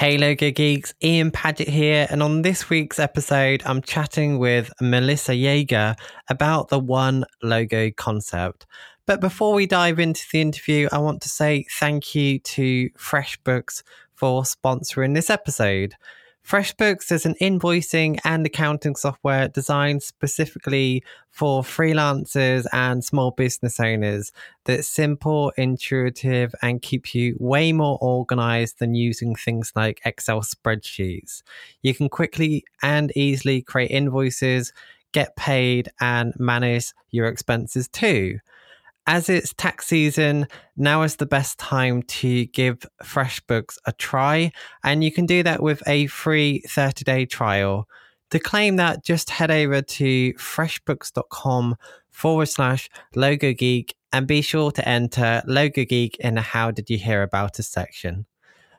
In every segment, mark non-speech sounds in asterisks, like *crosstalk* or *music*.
Hey Logo Geeks, Ian Paget here, and on this week's episode, I'm chatting with Melissa Yeager about the One Logo concept. But before we dive into the interview, I want to say thank you to FreshBooks for sponsoring this episode. FreshBooks is an invoicing and accounting software designed specifically for freelancers and small business owners that's simple, intuitive, and keeps you way more organized than using things like Excel spreadsheets. You can quickly and easily create invoices, get paid, and manage your expenses too as it's tax season, now is the best time to give FreshBooks a try, and you can do that with a free 30 day trial. To claim that, just head over to freshbooks.com forward slash logo geek and be sure to enter logo geek in the How Did You Hear About Us section.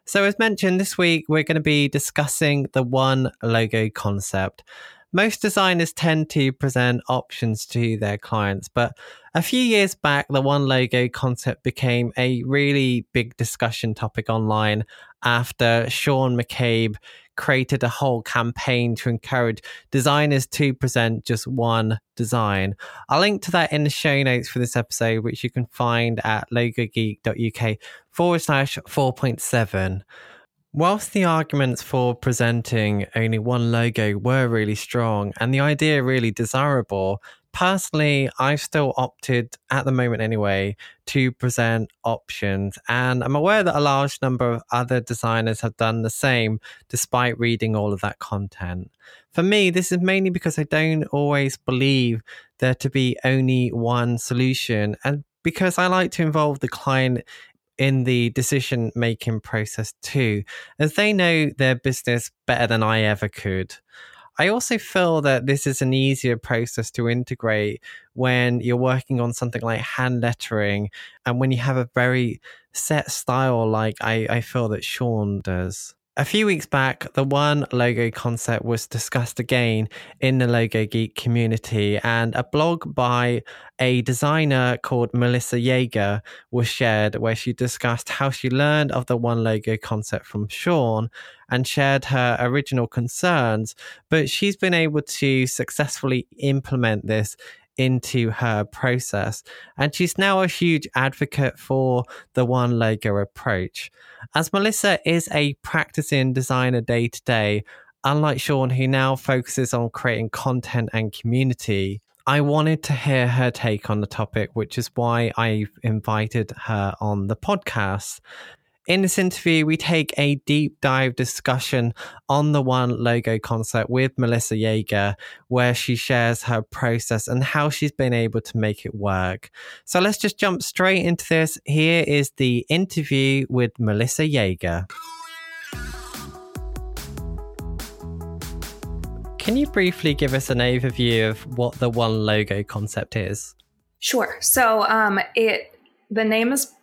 So, as mentioned, this week we're going to be discussing the one logo concept most designers tend to present options to their clients, but a few years back, the one logo concept became a really big discussion topic online after Sean McCabe created a whole campaign to encourage designers to present just one design. I'll link to that in the show notes for this episode, which you can find at logogeek.uk forward slash 4.7. Whilst the arguments for presenting only one logo were really strong and the idea really desirable, personally, I've still opted, at the moment anyway, to present options. And I'm aware that a large number of other designers have done the same despite reading all of that content. For me, this is mainly because I don't always believe there to be only one solution and because I like to involve the client in the decision making process too, as they know their business better than I ever could. I also feel that this is an easier process to integrate when you're working on something like hand lettering and when you have a very set style like I, I feel that Sean does. A few weeks back, the one logo concept was discussed again in the Logo Geek community, and a blog by a designer called Melissa Yeager was shared where she discussed how she learned of the one logo concept from Sean and shared her original concerns, but she's been able to successfully implement this into her process. And she's now a huge advocate for the one logo approach. As Melissa is a practicing designer day to day, unlike Sean, who now focuses on creating content and community, I wanted to hear her take on the topic, which is why I've invited her on the podcast. In this interview, we take a deep dive discussion on the One logo concept with Melissa Yeager, where she shares her process and how she's been able to make it work. So let's just jump straight into this. Here is the interview with Melissa Yeager. Can you briefly give us an overview of what the One logo concept is? Sure. So um, it the name is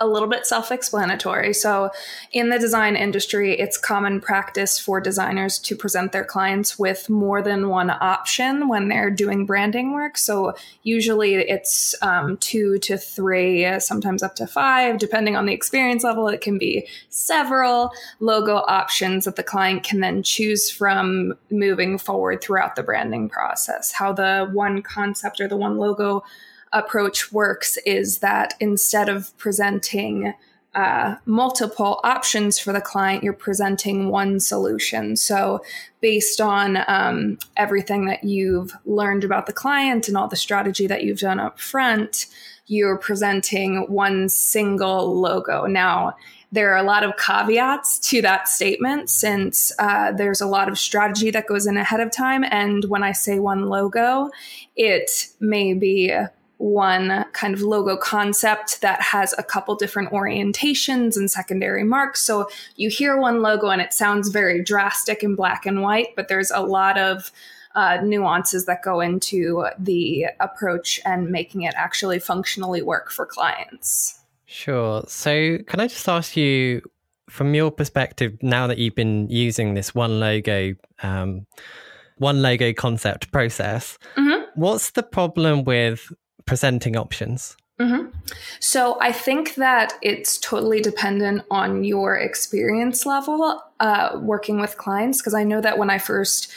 a little bit self explanatory. So, in the design industry, it's common practice for designers to present their clients with more than one option when they're doing branding work. So, usually it's um, two to three, sometimes up to five, depending on the experience level. It can be several logo options that the client can then choose from moving forward throughout the branding process. How the one concept or the one logo approach works is that instead of presenting uh, multiple options for the client, you're presenting one solution. So, based on um, everything that you've learned about the client and all the strategy that you've done up front, you're presenting one single logo. Now, there are a lot of caveats to that statement since uh, there's a lot of strategy that goes in ahead of time. And when I say one logo, it may be one kind of logo concept that has a couple different orientations and secondary marks. So you hear one logo and it sounds very drastic in black and white, but there's a lot of uh, nuances that go into the approach and making it actually functionally work for clients. Sure. So, can I just ask you, from your perspective, now that you've been using this one logo, um, one logo concept process, mm-hmm. what's the problem with presenting options? Mm-hmm. So I think that it's totally dependent on your experience level uh, working with clients. Because I know that when I first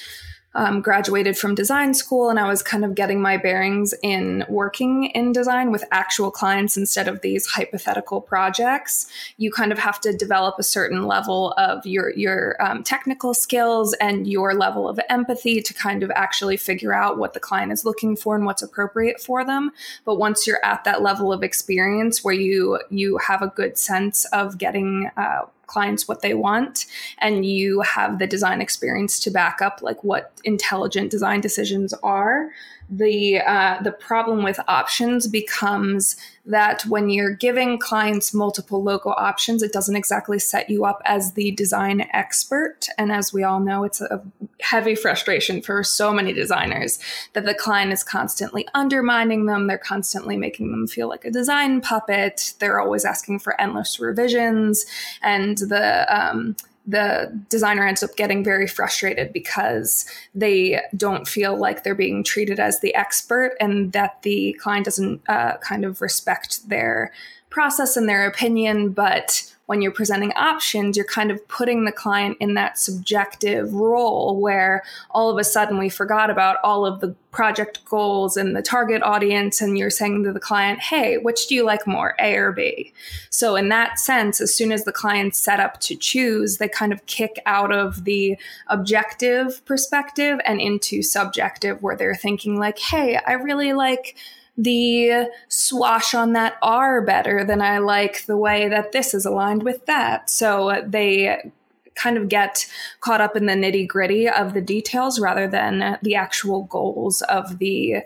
um, graduated from design school and I was kind of getting my bearings in working in design with actual clients instead of these hypothetical projects. You kind of have to develop a certain level of your your um, technical skills and your level of empathy to kind of actually figure out what the client is looking for and what's appropriate for them. But once you're at that level of experience where you you have a good sense of getting uh, clients what they want and you have the design experience to back up like what intelligent design decisions are the uh, the problem with options becomes that when you're giving clients multiple logo options, it doesn't exactly set you up as the design expert. And as we all know, it's a heavy frustration for so many designers that the client is constantly undermining them. They're constantly making them feel like a design puppet. They're always asking for endless revisions, and the um, the designer ends up getting very frustrated because they don't feel like they're being treated as the expert and that the client doesn't uh, kind of respect their process and their opinion, but when you're presenting options, you're kind of putting the client in that subjective role where all of a sudden we forgot about all of the project goals and the target audience. And you're saying to the client, hey, which do you like more, A or B? So, in that sense, as soon as the client's set up to choose, they kind of kick out of the objective perspective and into subjective, where they're thinking, like, hey, I really like the swash on that R better than I like the way that this is aligned with that. So they kind of get caught up in the nitty gritty of the details rather than the actual goals of the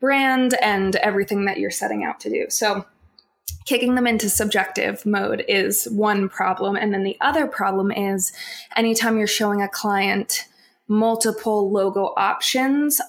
brand and everything that you're setting out to do. So kicking them into subjective mode is one problem. And then the other problem is anytime you're showing a client multiple logo options,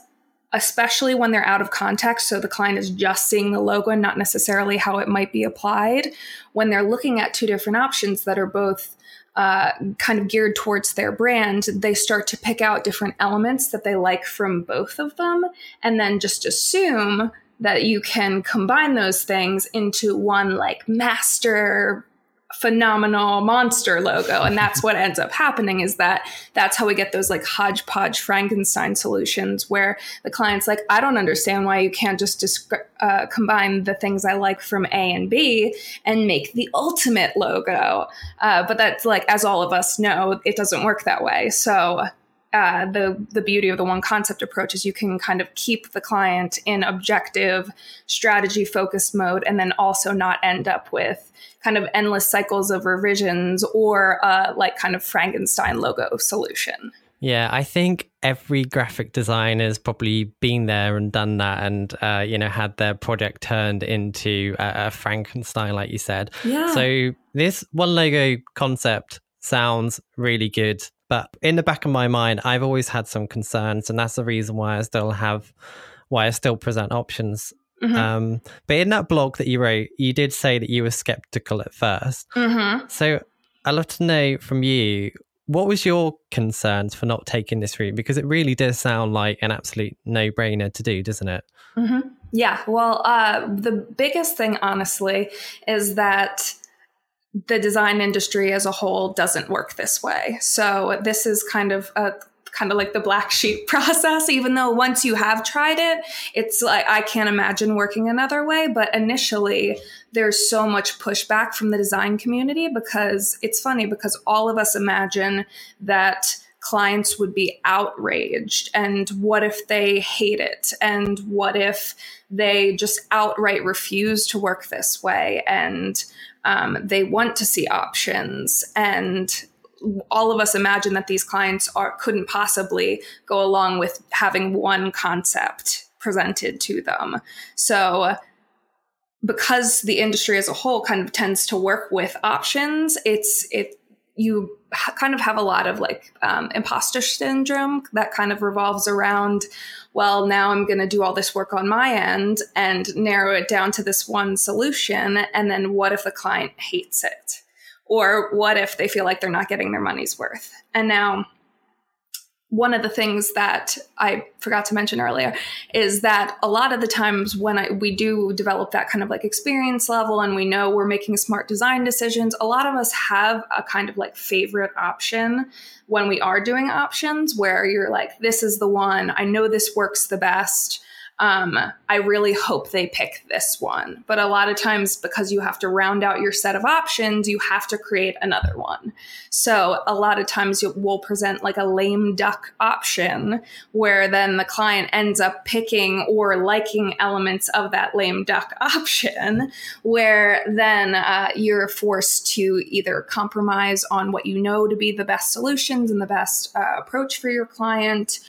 especially when they're out of context. So the client is just seeing the logo and not necessarily how it might be applied. When they're looking at two different options that are both uh, kind of geared towards their brand, they start to pick out different elements that they like from both of them and then just assume that you can combine those things into one like master phenomenal monster logo. And that's what ends up happening is that that's how we get those like hodgepodge frankenstein solutions where the client's like i don't understand why you can't just uh, combine the things i like from a and b and make the ultimate logo. Uh, but that's like as all of us know it doesn't work that way. So uh, the the beauty of the one concept approach is you can kind of keep the client in objective strategy focused mode and then also not end up with kind of endless cycles of revisions or uh, like kind of Frankenstein logo solution. Yeah, I think every graphic designer has probably been there and done that, and uh, you know had their project turned into a, a Frankenstein, like you said. Yeah. So this one logo concept sounds really good, but in the back of my mind, I've always had some concerns, and that's the reason why I still have, why I still present options Mm-hmm. Um, but in that blog that you wrote, you did say that you were skeptical at 1st mm-hmm. So I'd love to know from you what was your concerns for not taking this route? Because it really does sound like an absolute no brainer to do, doesn't it? Mm-hmm. Yeah. Well, uh, the biggest thing, honestly, is that the design industry as a whole doesn't work this way. So this is kind of a kind of like the black sheep *laughs* process, even though once you have tried it, it's like I can't imagine working another way. But initially, there's so much pushback from the design community because it's funny because all of us imagine that clients would be outraged. And what if they hate it? And what if they just outright refuse to work this way? And um, they want to see options. And all of us imagine that these clients are couldn't possibly go along with having one concept presented to them. So because the industry as a whole kind of tends to work with options, it's it you kind of have a lot of like um, imposter syndrome that kind of revolves around well now i'm going to do all this work on my end and narrow it down to this one solution and then what if the client hates it or what if they feel like they're not getting their money's worth? And now one of the things that I forgot to mention earlier is that a lot of the times when I, we do develop that kind of like experience level and we know we're making smart design decisions, a lot of us have a kind of like favorite option when we are doing options where you're like, this is the one, I know this works the best um, I really hope they pick this one. But a lot of times, because you have to round out your set of options, you have to create another one. So a lot of times, you will present like a lame duck option where then the client ends up picking or liking elements of that lame duck *laughs* option, where then uh, you're forced to either compromise on what you know to be the best solutions and the best uh, approach for your client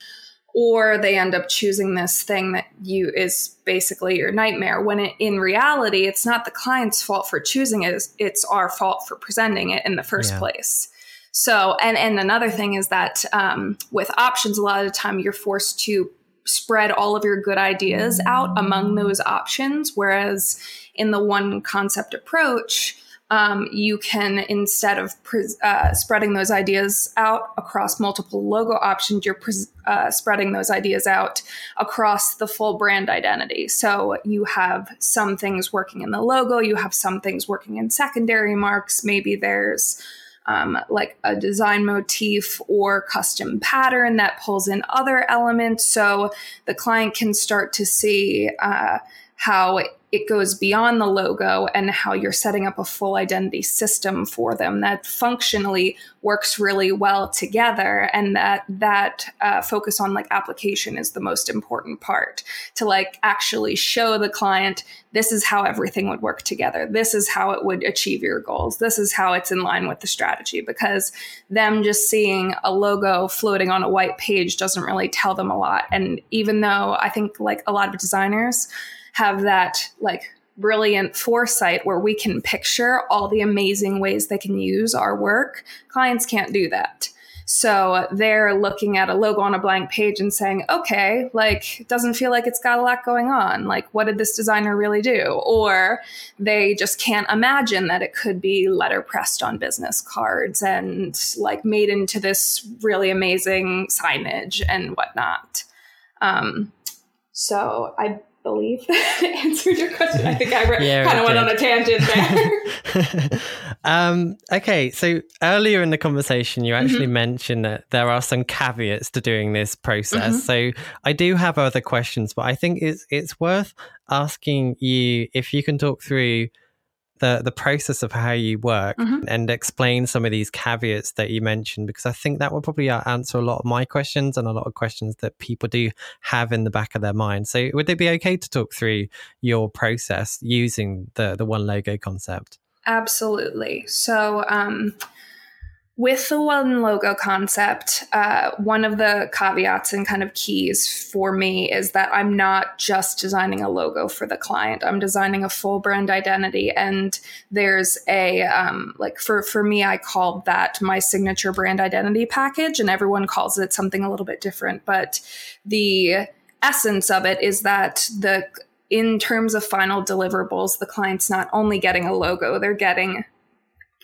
or they end up choosing this thing that you is basically your nightmare when it, in reality it's not the client's fault for choosing it it's our fault for presenting it in the first yeah. place so and and another thing is that um, with options a lot of the time you're forced to spread all of your good ideas out among those options whereas in the one concept approach um, you can instead of pre- uh, spreading those ideas out across multiple logo options you're pre- uh, spreading those ideas out across the full brand identity. So you have some things working in the logo you have some things working in secondary marks. Maybe there's um, like a design motif or custom pattern that pulls in other elements. So the client can start to see uh, how it goes beyond the logo and how you're setting up a full identity system for them that functionally works really well together and that that uh, focus on like application is the most important part to like actually show the client this is how everything would work together. This is how it would achieve your goals. This is how it's in line with the strategy because them just seeing a logo floating on a white page doesn't really tell them a lot. And even though i think like a lot of designers have that like brilliant foresight where we can picture all the amazing ways they can use our work. Clients can't do that. So they're looking at a logo on a blank page and saying, okay, like, doesn't feel like it's got a lot going on. Like, what did this designer really do? Or they just can't imagine that it could be letter pressed on business cards and like made into this really amazing signage and whatnot. Um, so I believe *laughs* that answered your question. I think I re- yeah, kind of went on a tangent there. *laughs* um, okay, so earlier in the conversation, you actually mm-hmm. mentioned that there are some caveats to doing this process. Mm-hmm. So I do have other questions, but I think it's it's worth asking you if you can talk through the the process of how you work mm-hmm. and explain some of these caveats that you mentioned because I think that will probably uh, answer a lot of my questions and a lot of questions that people do have in the back of their mind. So would it be okay to talk through your process using the the one logo concept? Absolutely. So um, with the one logo concept, uh, one of the caveats and kind of keys for me is that I'm not just designing a logo for the client. I'm designing a full brand identity, and there's a um, like for for me, I called that my signature brand identity package, and everyone calls it something a little bit different. But the essence of it is that the in terms of final deliverables, the client's not only getting a logo, they're getting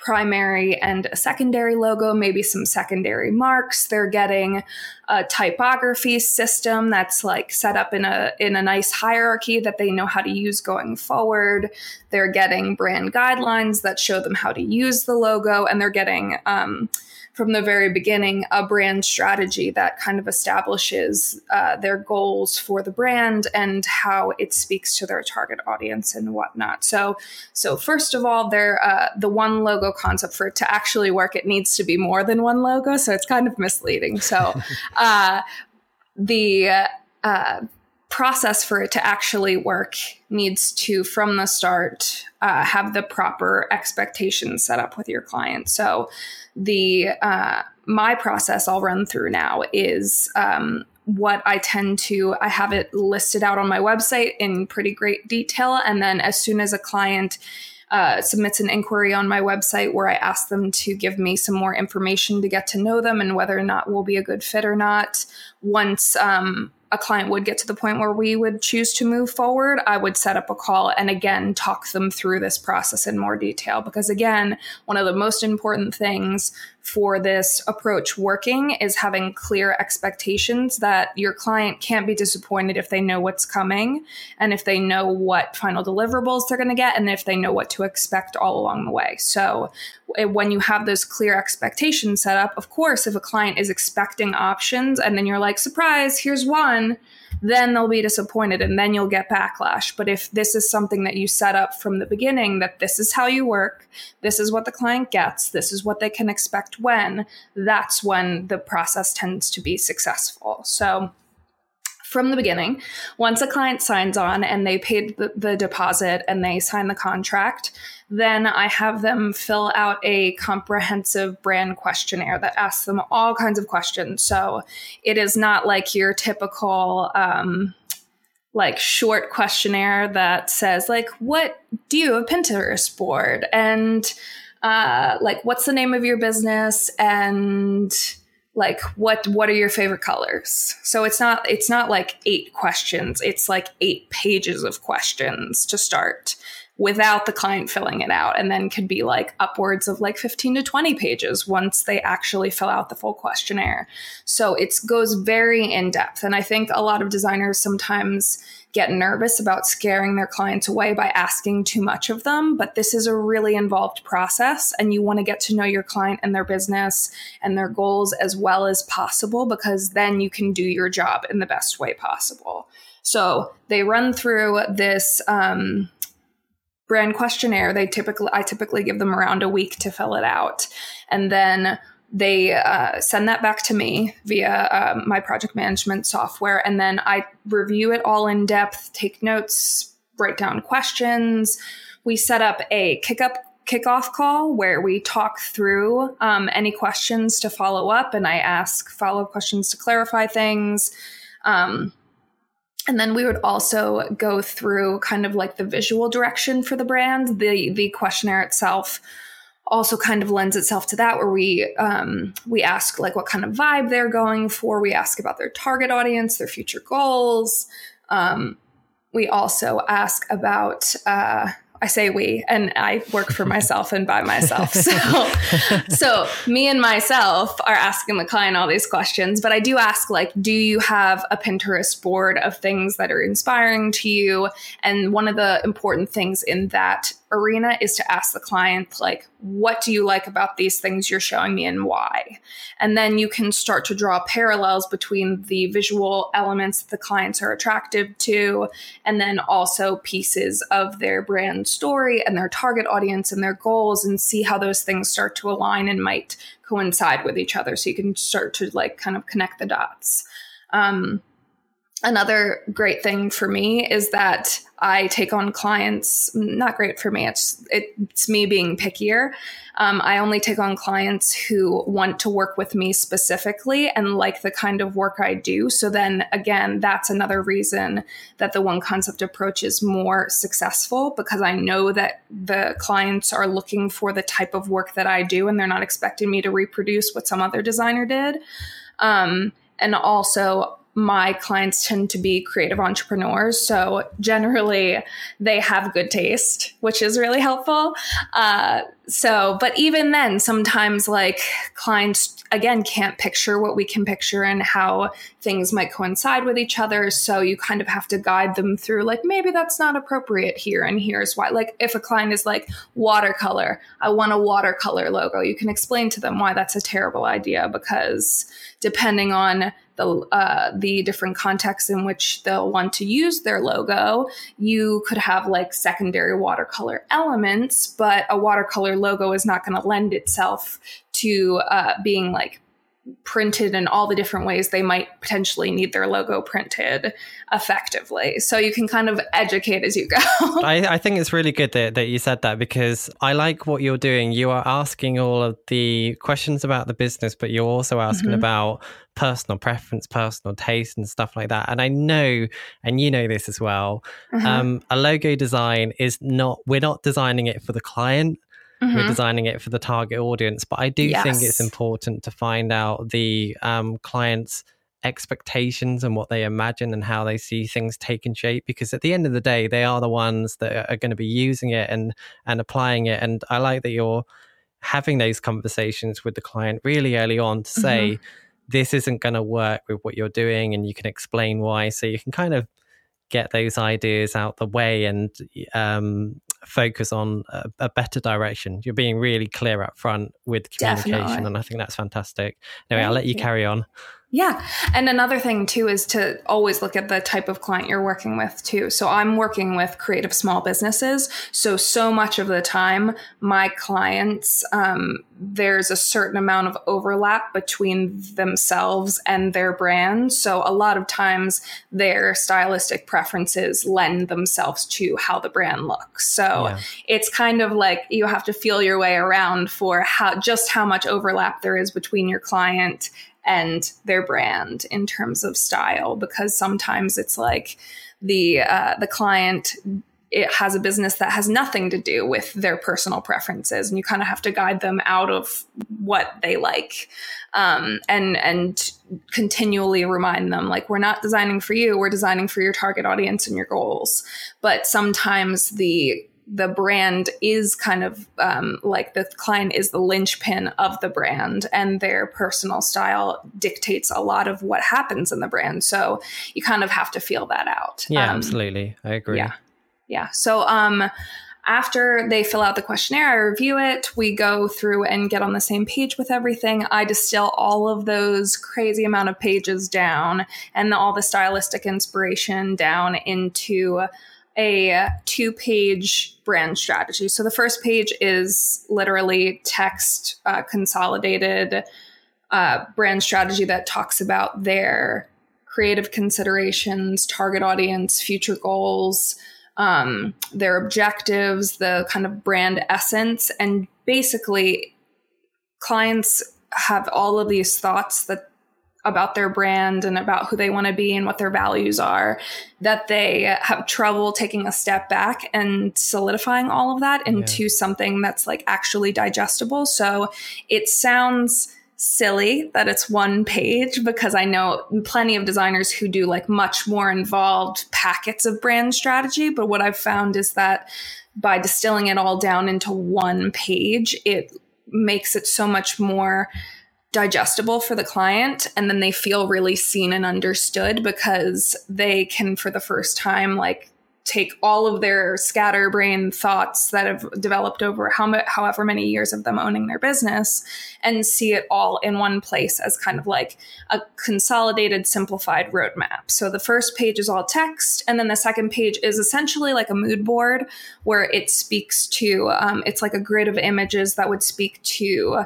primary and a secondary logo, maybe some secondary marks. They're getting a typography system that's like set up in a in a nice hierarchy that they know how to use going forward. They're getting brand guidelines that show them how to use the logo, and they're getting um, from the very beginning a brand strategy that kind of establishes uh, their goals for the brand and how it speaks to their target audience and whatnot. So, so first of all, there uh, the one logo concept for it to actually work, it needs to be more than one logo. So it's kind of misleading. So, *laughs* uh, the uh, process for it to actually work needs to, from the start, uh, have the proper expectations set up with your client. So, the uh, my process I'll run through now is um, what I tend to. I have it listed out on my website in pretty great detail, and then as soon as a client uh, submits an inquiry on my website where I ask them to give me some more information to get to know them and whether or not we'll be a good fit or not. Once um, a client would get to the point where we would choose to move forward, I would set up a call and again talk them through this process in more detail. Because again, one of the most important things for this approach working is having clear expectations that your client can't be disappointed if they know what's coming and if they know what final deliverables they're going to get and if they know what to expect all along the way. So eh, when you have those clear expectations set up, of course, if a client is expecting options and then you're like, surprise, here's one then they'll be disappointed and then you'll get backlash. But if this is something that you set up from the beginning, that this is how you work, this is what the client gets, this is what they can expect when, that's when the process tends to be successful. So, from the beginning. Once a client signs on and they paid the, the, deposit and they sign the contract, then I have them fill out a comprehensive brand questionnaire that asks them all kinds of questions. So it is not like your typical, um, like short questionnaire that says like, what do you have Pinterest board? And uh, like, what's the name of your business? And like what what are your favorite colors? So it's not it's not like eight questions. It's like eight pages of questions to start without the client filling it out. And then could be like upwards of like 15 to 20 pages once they actually fill out the full questionnaire. So it goes very in depth. And i think a lot of designers sometimes get nervous about scaring their clients away by asking too much of them. But this is a really involved process, and you want to get to know your client and their business and their goals as well as possible because then you can do your job in the best way possible. So they run through this. Um, brand questionnaire they typically i typically give them around a week to fill it out and then they uh, send that back to me via uh, my project management software and then i review it all in depth take notes write down questions. We set up a kick up kickoff call where we talk through um, any questions to follow up and i ask follow-up questions to clarify things. Um, and then we would also go through kind of like the visual direction for the brand the the questionnaire itself also kind of lends itself to that where we um, we ask like what kind of vibe they're going for we ask about their target audience their future goals um, we also ask about uh, I say we, and I work for *laughs* myself and by myself. So, *laughs* so me and myself are asking the client all these questions, but I do ask, like, do you have a Pinterest board of things that are inspiring to you? And one of the important things in that arena is to ask the client, like, what do you like about these things you're showing me and why? And then you can start to draw parallels between the visual elements that the clients are attracted to, and then also pieces of their brand story and their target audience and their goals, and see how those things start to align and might coincide with each other. So you can start to like kind of connect the dots. Um, another great thing for me is that I take on clients. Not great for me. It's it's me being pickier. Um, I only take on clients who want to work with me specifically and like the kind of work I do. So then again, that's another reason that the one concept approach is more successful because I know that the clients are looking for the type of work that I do and they're not expecting me to reproduce what some other designer did. Um, and also my clients tend to be creative entrepreneurs. So generally, they have good taste, which is really helpful. Uh, so, but even then, sometimes like clients, again, can't picture what we can picture and how things might coincide with each other. So you kind of have to guide them through, like, maybe that's not appropriate here. And here's why. Like, if a client is like, watercolor, I want a watercolor logo, you can explain to them why that's a terrible idea because depending on the uh, the different contexts in which they'll want to use their logo. You could have like secondary watercolor elements, but a watercolor logo is not going to lend itself to uh, being like printed in all the different ways they might potentially need their logo printed effectively. So you can kind of educate as you go. *laughs* I, I, think it's really good that, that you said that because I like what you're doing. You are asking all of the questions about the business, but you're also asking mm-hmm. about personal preference, personal taste, and stuff like that. And I know, and you know this as well, mm-hmm. um, a logo design is not, we're not designing it for the client mm-hmm. we're designing it for the target audience. But I do yes. think it's important to find out the um, client's expectations and what they imagine and how they see things taking shape because at the end of the day they are the ones that are going to be using it and and applying it and i like that you're having those conversations with the client really early on to say mm-hmm. this isn't going to work with what you're doing and you can explain why so you can kind of get those ideas out the way and um, focus on a, a, better direction. You're being really clear up front with communication Definitely. and i think that's fantastic. Anyway Thank i'll let you, you. carry on yeah. And another thing too is to always look at the type of client you're working with too. So I'm working with creative small businesses. So, so much of the time, my clients, um, there's a certain amount of overlap between themselves and their brand. So a lot of times their stylistic preferences lend themselves to how the brand looks. So yeah. it's kind of like you have to feel your way around for how just how much overlap there is between your client and their brand in terms of style because sometimes it's like the uh, the client it has a business that has nothing to do with their personal preferences and you kind of have to guide them out of what they like um, and and continually remind them like we're not designing for you we're designing for your target audience and your goals. But sometimes the the brand is kind of um, like the client is the linchpin of the brand and their personal style dictates a lot of what happens in the brand. So you kind of have to feel that out. Yeah um, absolutely. I agree. yeah. Yeah. So um after they fill out the questionnaire, I review it. We go through and get on the same page with everything. I distill all of those crazy amount of pages down and all the stylistic inspiration down into a two page brand strategy. So the first page is literally text uh, consolidated uh, brand strategy that talks about their creative considerations, target audience, future goals, um, their objectives, the kind of brand essence. And basically, clients have all of these thoughts that about their brand and about who they want to be and what their values are that they have trouble taking a step back and solidifying all of that into yeah. something that's like actually digestible so it sounds silly that it's one page because I know plenty of designers who do like much more involved packets of brand strategy. But what I've found is that by distilling it all down into one page, it makes it so much more digestible for the client and then they feel really seen and understood because they can for the first time like take all of their scatterbrain thoughts that have developed over how however many years of them owning their business and see it all in one place as kind of like a consolidated simplified roadmap. So the first page is all text and then the second page is essentially like a mood board where it speaks to um, it's like a grid of images that would speak to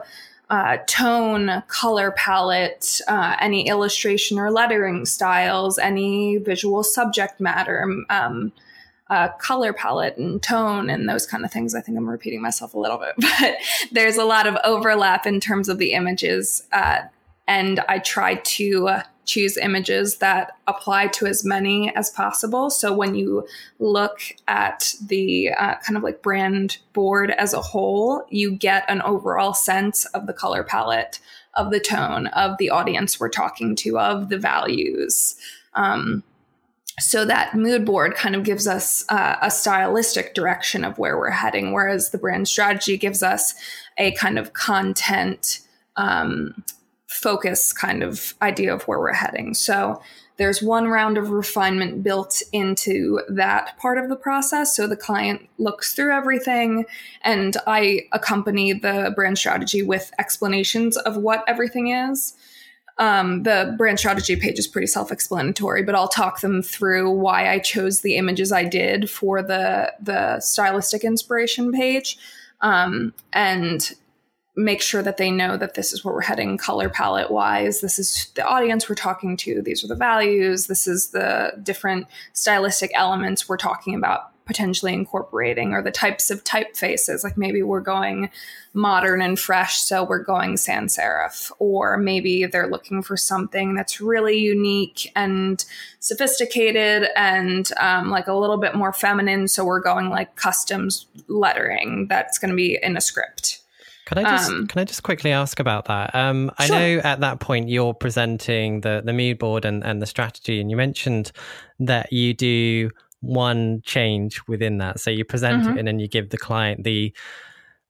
uh, tone, color palette, uh, any illustration or lettering styles, any visual subject matter, um, uh, color palette and tone and those kind of things. I think I'm repeating myself a little bit, *laughs* but there's a lot of overlap in terms of the images. Uh, and I try to choose images that apply to as many as possible. So when you look at the uh, kind of like brand board as a whole, you get an overall sense of the color palette, of the tone, of the audience we're talking to, of the values. Um, so that mood board kind of gives us uh, a stylistic direction of where we're heading, whereas the brand strategy gives us a kind of content um, focus kind of idea of where we're heading. So there's one round of refinement built into that part of the process. So the client looks through everything, and I accompany the brand strategy with explanations of what everything is. Um, the brand strategy page is pretty self-explanatory, but I'll talk them through why I chose the images I did for the the stylistic inspiration page, um, and make sure that they know that this is where we're heading color palette wise. This is the audience we're talking to. These are the values. This is the different stylistic elements we're talking about potentially incorporating or the types of typefaces. Like maybe we're going modern and fresh, so we're going sans serif, or maybe they're looking for something that's really unique and sophisticated and um, like a little bit more feminine, so we're going like customs lettering that's going to be in a script. Can I just um, can I just quickly ask about that? Um, I sure. know at that point you're presenting the the mood board and, and the strategy, and you mentioned that you do one change within that. So you present mm-hmm. it and then you give the client the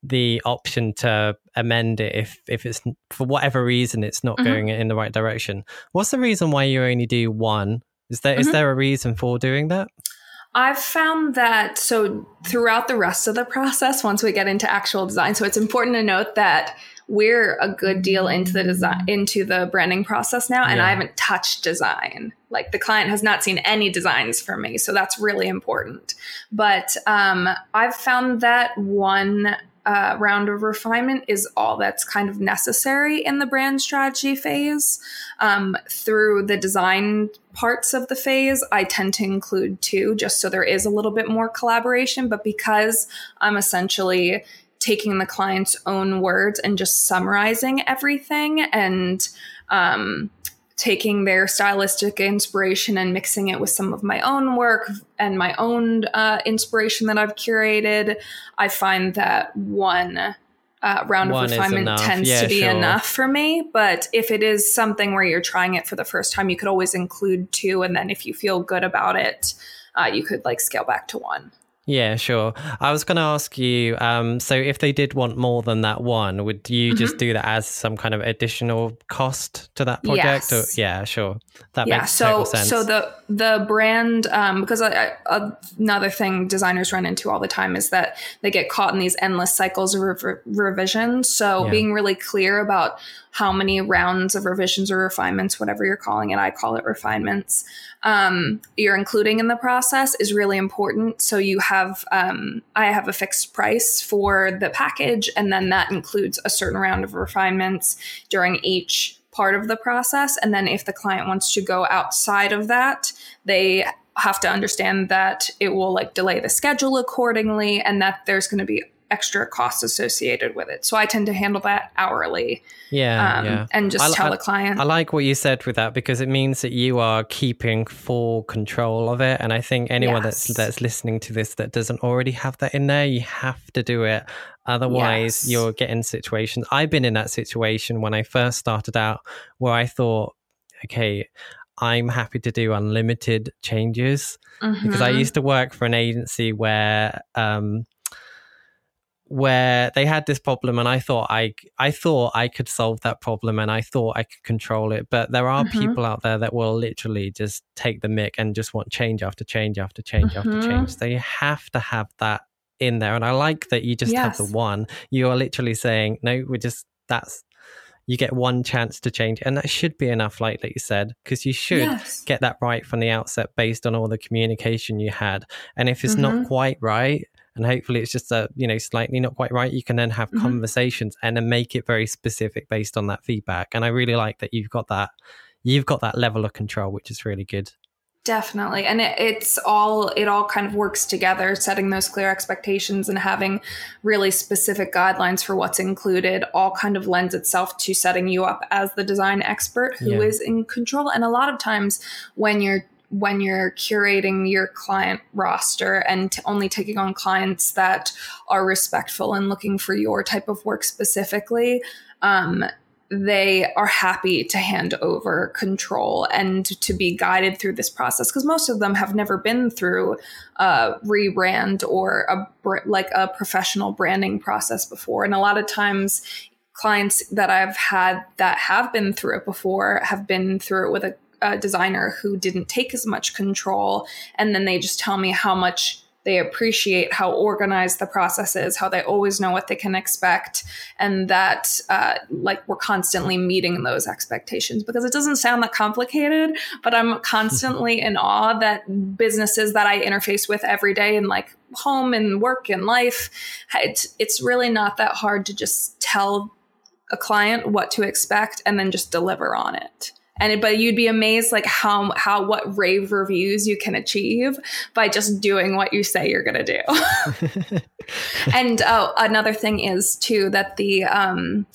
the option to amend it if if it's for whatever reason it's not mm-hmm. going in the right direction. What's the reason why you only do one? Is there mm-hmm. is there a reason for doing that? I've found that so throughout the rest of the process, once we get into actual design, so it's important to note that we're a good deal into the design into the branding process now and yeah. i haven't touched design like the client has not seen any designs from me so that's really important but um, i've found that one uh, round of refinement is all that's kind of necessary in the brand strategy phase. Um, through the design parts of the phase, I tend to include two just so there is a little bit more collaboration. But because I'm essentially taking the client's own words and just summarizing everything and um, taking their stylistic inspiration and mixing it with some of my own work and my own uh, inspiration that I've curated, I find that one uh, round one of refinement tends yeah, to be sure. enough for me. But if it is something where you're trying it for the first time, you could always include two. And then if you feel good about it, uh, you could like scale back to one. Yeah, sure. I was going to ask you um, so if they did want more than that one, would you mm-hmm. just do that as some kind of additional cost to that project? Yes. Or, yeah, sure. That yeah, makes so, sense. So the the brand um, because I, I, another thing designers run into all the time is that they get caught in these endless cycles of re- revisions. So yeah. being really clear about how many rounds of revisions or refinements, whatever you're calling it, I call it refinements, um, you're including in the process is really important. So you have, um, I have a fixed price for the package, and then that includes a certain round of refinements during each part of the process. And then if the client wants to go outside of that, they have to understand that it will like delay the schedule accordingly and that there's going to be extra costs associated with it. So I tend to handle that hourly. Yeah. Um, yeah. And just I, tell I, the client. I like what you said with that because it means that you are keeping full control of it. And I think anyone yes. that's that's listening to this that doesn't already have that in there, you have to do it. Otherwise, yes. you're getting situations. I've been in that situation when I first started out where I thought, okay, I'm happy to do unlimited changes mm-hmm. because I mm-hmm. used to work for an agency where um, where they had this problem and I thought I I thought I could solve that problem and I thought I could control it but there are mm-hmm. people out there that will literally just take the mic and just want change after change after change mm-hmm. after change so you have to have that in there and I like that you just yes. have the one you are literally saying no we're just that's you get one chance to change and that should be enough like that you said because you should yes. get that right from the outset based on all the communication you had and if it's mm-hmm. not quite right and hopefully it's just a you know slightly not quite right you can then have mm-hmm. conversations and then make it very specific based on that feedback and i really like that you've got that you've got that level of control which is really good definitely and it, it's all it all kind of works together setting those clear expectations and having really specific guidelines for what's included all kind of lends itself to setting you up as the design expert who yeah. is in control and a lot of times when you're when you're curating your client roster and t- only taking on clients that are respectful and looking for your type of work specifically, um, they are happy to hand over control and to be guided through this process because most of them have never been through a rebrand or a like a professional branding process before. And a lot of times clients that I've had that have been through it before have been through it with a a designer who didn't take as much control. And then they just tell me how much they appreciate how organized the process is, how they always know what they can expect, and that uh, like we're constantly meeting those expectations. Because it doesn't sound that complicated, but I'm *laughs* constantly in awe that businesses that I interface with every day in like home and work and life, it's, it's really not that hard to just tell a client what to expect and then just deliver on it and but you'd be amazed like how how what rave reviews you can achieve by just doing what you say you're going to do. *laughs* *laughs* And oh another thing is too that the um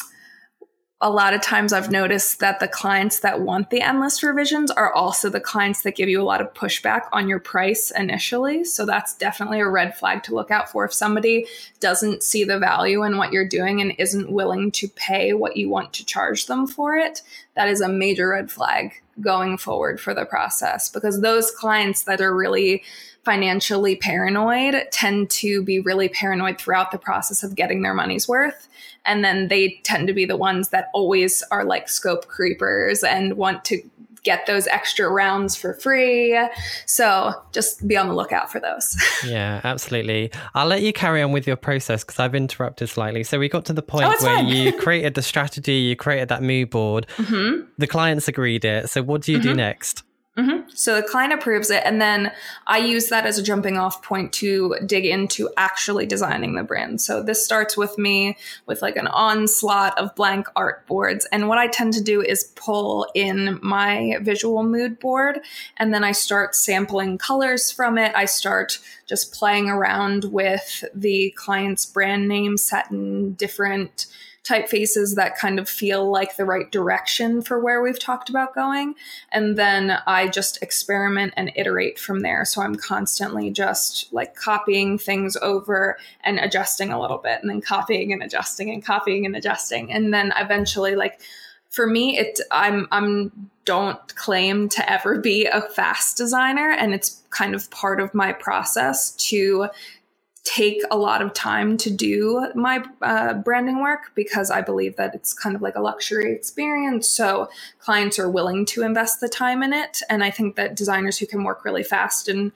a lot of times I've noticed that the clients that want the endless revisions are also the clients that give you a lot of pushback on your price initially. So that's definitely a red flag to look out for. If somebody doesn't see the value in what you're doing and isn't willing to pay what you want to charge them for it, that is a major red flag going forward for the process because those clients that are really financially paranoid tend to be really paranoid throughout the process of getting their money's worth. And then they tend to be the ones that always are like scope creepers and want to get those extra rounds for free. So just be on the lookout for those. *laughs* yeah, absolutely. I'll let you carry on with your process because I've interrupted slightly. So we got to the point oh, where you *laughs* created the strategy, you created that mood board, mm-hmm. the clients agreed it. So what do you mm-hmm. do next? Mm-hmm. So the client approves it, and then I use that as a jumping off point to dig into actually designing the brand. So this starts with me with like an onslaught of blank art boards. And what I tend to do is pull in my visual mood board, and then I start sampling colors from it. I start just playing around with the client's brand name set in different typefaces that kind of feel like the right direction for where we've talked about going. And then I just experiment and iterate from there. So I'm constantly just like copying things over and adjusting a little bit, and then copying and adjusting and copying and adjusting. And then eventually, like, for me it i'm i'm don't claim to ever be a fast designer and it's kind of part of my process to take a lot of time to do my uh, branding work because I believe that it's kind of like a luxury experience. So clients are willing to invest the time in it. And I think that designers who can work really fast and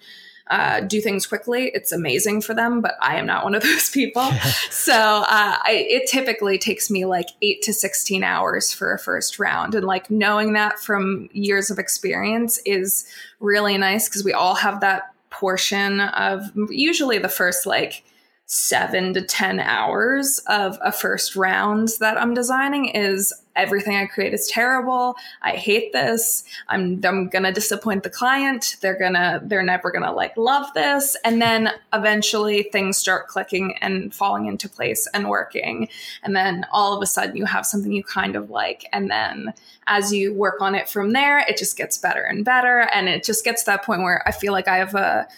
uh, do things quickly, it's amazing for them. But I am not one of *laughs* those people. *laughs* so uh, I, it typically takes me like eight to 16 hours for a first round. And like knowing that from years of experience is really nice because we all have that portion of usually the first like seven to 10 hours of a first round that I'm designing is everything I create is terrible. I hate this. I'm, I'm going to disappoint the client. They're going to, they're never going to like love this. And then eventually things start clicking and falling into place and working. And then all of a sudden you have something you kind of like. And then as you work on it from there, it just gets better and better. And it just gets to that point where I feel like I have a,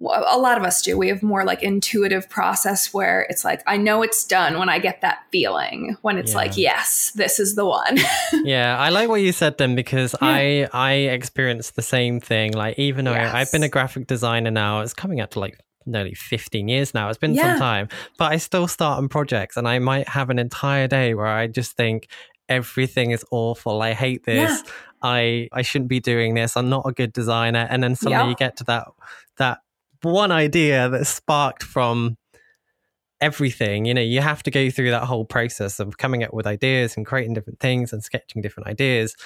a lot of us do. We have more like intuitive process where it's like, I know it's done when I get that feeling, when it's yeah. like, yes, this is the one. *laughs* yeah, I like what you said then because yeah. I I experienced the same thing. Like even though yes. I've been a graphic designer now, it's coming up to like nearly 15 years now. It's been yeah. some time, but I still start on projects and I might have an entire day where I just think everything is awful. I hate this. I I shouldn't be doing this. I'm not a good designer. And then suddenly you get to that that one idea that sparked from everything. You know, you have to go through that whole process of coming up with ideas and creating different things and sketching different ideas.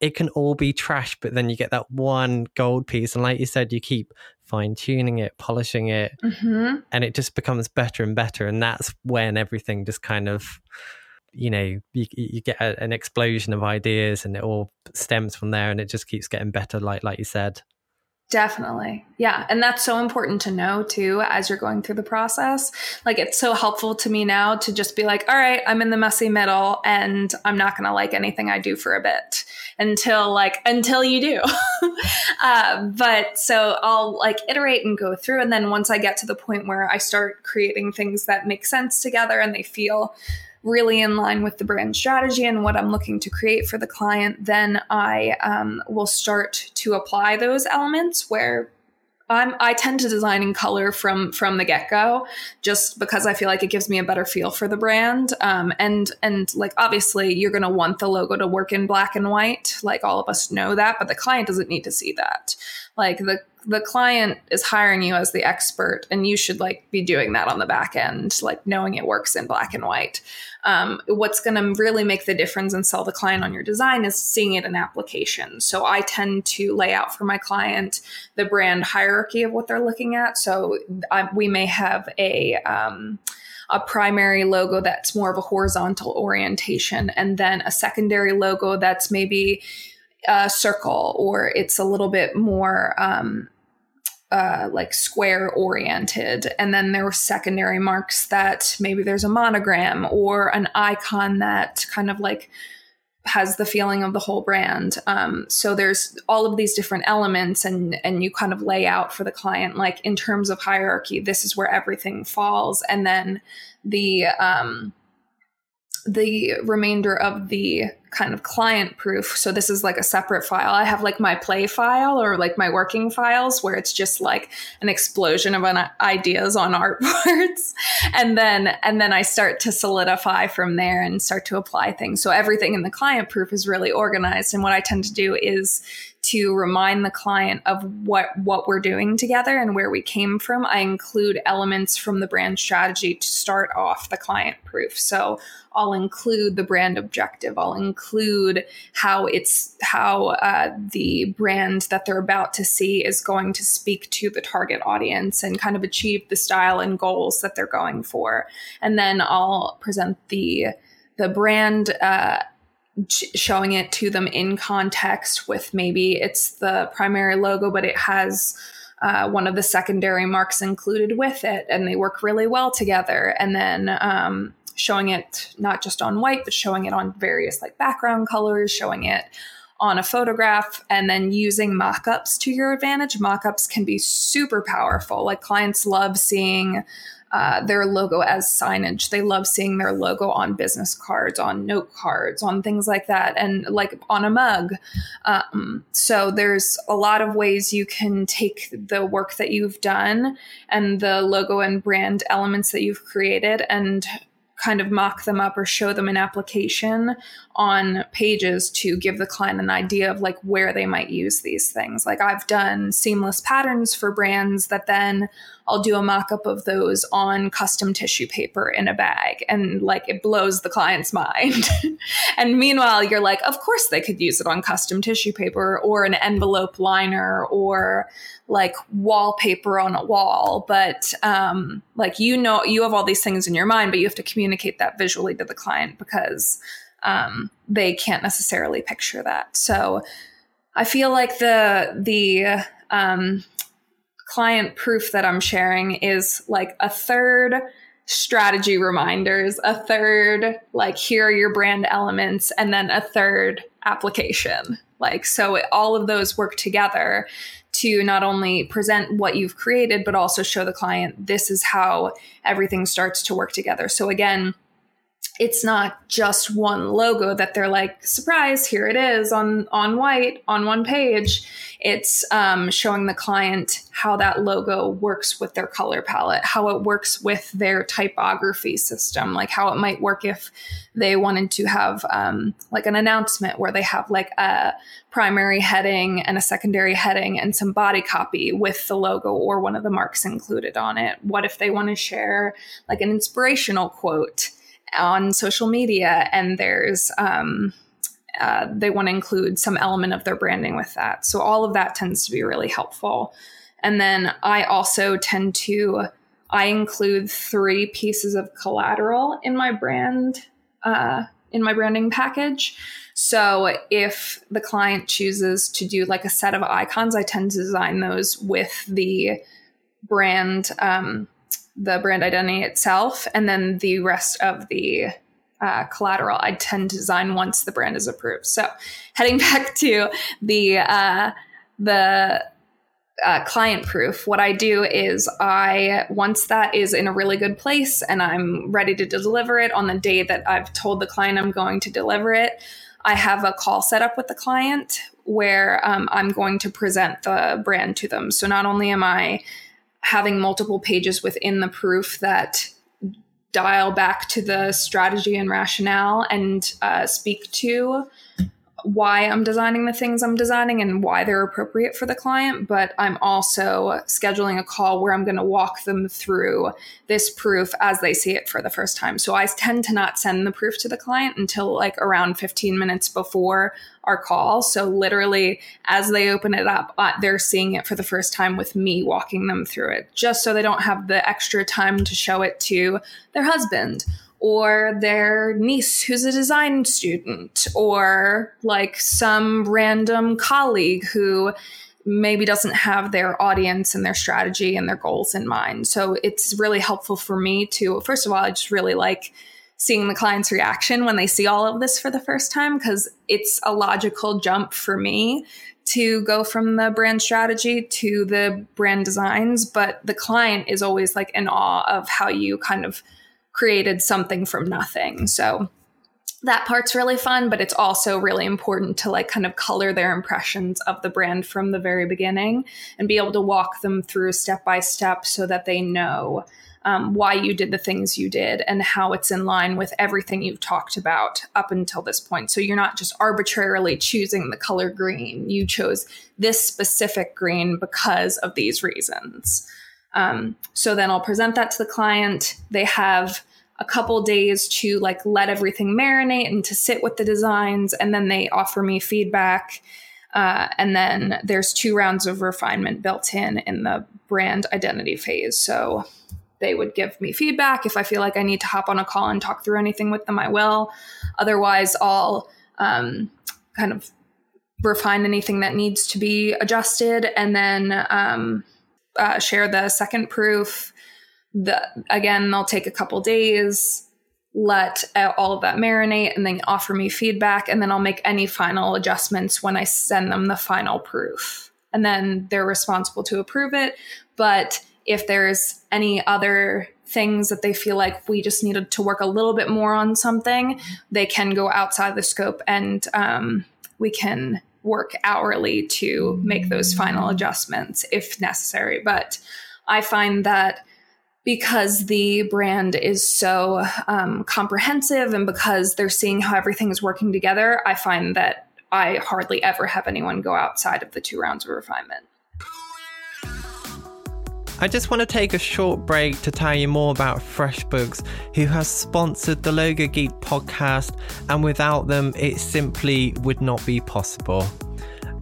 It can all be trash, but then you get that one gold piece. And like you said, you keep fine tuning it, polishing it, mm-hmm. and it just becomes better and better. And that's when everything just kind of, you know, you, you get a, an explosion of ideas and it all stems from there and it just keeps getting better, like, like you said. Definitely. Yeah. And that's so important to know too as you're going through the process. Like it's so helpful to me now to just be like, all right, I'm in the messy middle and I'm not going to like anything I do for a bit until like, until you do. *laughs* uh, but so I'll like iterate and go through. And then once I get to the point where I start creating things that make sense together and they feel really in line with the brand strategy and what I'm looking to create for the client, then I um, will start to apply those elements where I'm, I tend to design in color from from the get go, just because I feel like it gives me a better feel for the brand. Um, and and like obviously you're gonna want the logo to work in black and white, like all of us know that, but the client doesn't need to see that. Like the the client is hiring you as the expert and you should like be doing that on the back end like knowing it works in black and white. Um, what's going to really make the difference and sell the client on your design is seeing it in application. So i tend to lay out for my client the brand hierarchy of what they're looking at. So I, we may have a um, a primary logo that's more of a horizontal orientation and then a secondary logo that's maybe a circle or it's a little bit more um, uh, like square oriented. And then there were secondary marks that maybe there's a monogram or an icon that kind of like has the feeling of the whole brand. Um, so there's all of these different elements, and and you kind of lay out for the client, like in terms of hierarchy, this is where everything falls, and then the um, the remainder of the kind of client proof. So this is like a separate file. I have like my play file or like my working files where it's just like an explosion of ideas on *laughs* artboards. and then and then I start to solidify from there and start to apply things. So everything in the client proof is really organized. And what I tend to do is to remind the client of what what we're doing together and where we came from i include elements from the brand strategy to start off the client proof so i'll include the brand objective i'll include how it's how uh, the brand that they're about to see is going to speak to the target audience and kind of achieve the style and goals that they're going for and then i'll present the the brand uh, showing it to them in context with maybe it's the primary logo, but it has uh, one of the secondary marks included with it, and they work really well together. And then um, showing it not just on white, but showing it on various like background colors, showing it on a photograph and then using mock-ups to your advantage mock-ups can be super powerful like clients love seeing uh, their logo as signage. They love seeing their logo on business cards, on note cards, on things like that, and like on a mug. Um, so there's a lot of ways you can take the work that you've done and the logo and brand elements that you've created and kind of mock them up or show them an application on pages to give the client an idea of like where they might use these things. Like I've done seamless patterns for brands that then I'll do a mock up of those on custom tissue paper in a bag and like it blows the client's *laughs* mind. and meanwhile, you're like, of course they could use it on custom tissue paper or an envelope liner or like wallpaper on a wall. But um, like, you know, you have all these things in your mind, but you have to communicate that visually to the client because um, they can't necessarily picture that. So I feel like the, the, um, client proof that I'm sharing is like a third strategy reminders, a third like here are your brand elements, and then a third application. Like so, it, all of those work together to not only present what you've created, but also show the client this is how everything starts to work together. So again it's not just one logo that they're like surprise here it is on on white on one page. It's um, showing the client how that logo works with their color palette how it works with their typography system like how it might work if they wanted to have um, like an announcement where they have like a primary heading and a secondary heading and some body copy with the logo or one of the marks included on it. What if they want to share like an inspirational quote on social media and there's um, uh, they want to include some element of their branding with that. So all of that tends to be really helpful. And then i also tend to i include three pieces of collateral in my brand uh, in my branding package. So if the client chooses to do like a set of icons i tend to design those with the brand um, the brand identity itself, and then the rest of the uh, collateral I tend to design once the brand is approved. So, *laughs* heading back to the uh, the uh, client proof, what I do is I once that is in a really good place and I'm ready to deliver it on the day that I've told the client I'm going to deliver it. I have a call set up with the client where um, I'm going to present the brand to them. So not only am I having multiple pages within the proof that dial back to the strategy and rationale and uh, speak to why I'm designing the things I'm designing and why they're appropriate for the client, but I'm also scheduling a call where I'm going to walk them through this proof as they see it for the first time. So I tend to not send the proof to the client until like around 15 minutes before our call. So literally, as they open it up, uh, they're seeing it for the first time with me walking them through it, just so they don't have the extra time to show it to their husband or their niece who's a design student, or like some random colleague who maybe doesn't have their audience and their strategy and their goals in mind. So it's really helpful for me to, first of all, I just really like seeing the client's reaction when they see all of this for the first time because it's a logical jump for me to go from the brand strategy to the brand designs but the client is always like in awe of how you kind of created something from nothing. So that part's really fun, but it's also really important to like kind of color their impressions of the brand from the very beginning and be able to walk them through step by step so that they know um, why you did the things you did and how it's in line with everything you've talked about up until this point. So you're not just arbitrarily choosing the color green. You chose this specific green because of these reasons. Um, so then I'll present that to the client. They have a couple days to like let everything marinate and to sit with the designs and then they offer me feedback. Uh, and then there's two rounds of refinement built in in the brand identity phase. So they would give me feedback if i feel like i need to hop on a call and talk through anything with them i will. Otherwise i'll um, kind of refine anything that needs to be adjusted. And then um, uh, share the second proof. The again they'll take a couple days let all of that marinate and then offer me feedback and then i'll make any final adjustments when i send them the final proof. And then they're responsible to approve it. But if there's any other things that they feel like we just needed to work a little bit more on something they can go outside the scope and um, we can work hourly to make those final adjustments if necessary but i find that because the brand is so um, comprehensive and because they're seeing how everything is working together, I find that I hardly ever have anyone go outside of the two rounds of refinement. I just want to take a short break to tell you more about FreshBooks, who has sponsored the Logo Geek podcast, and without them, it simply would not be possible.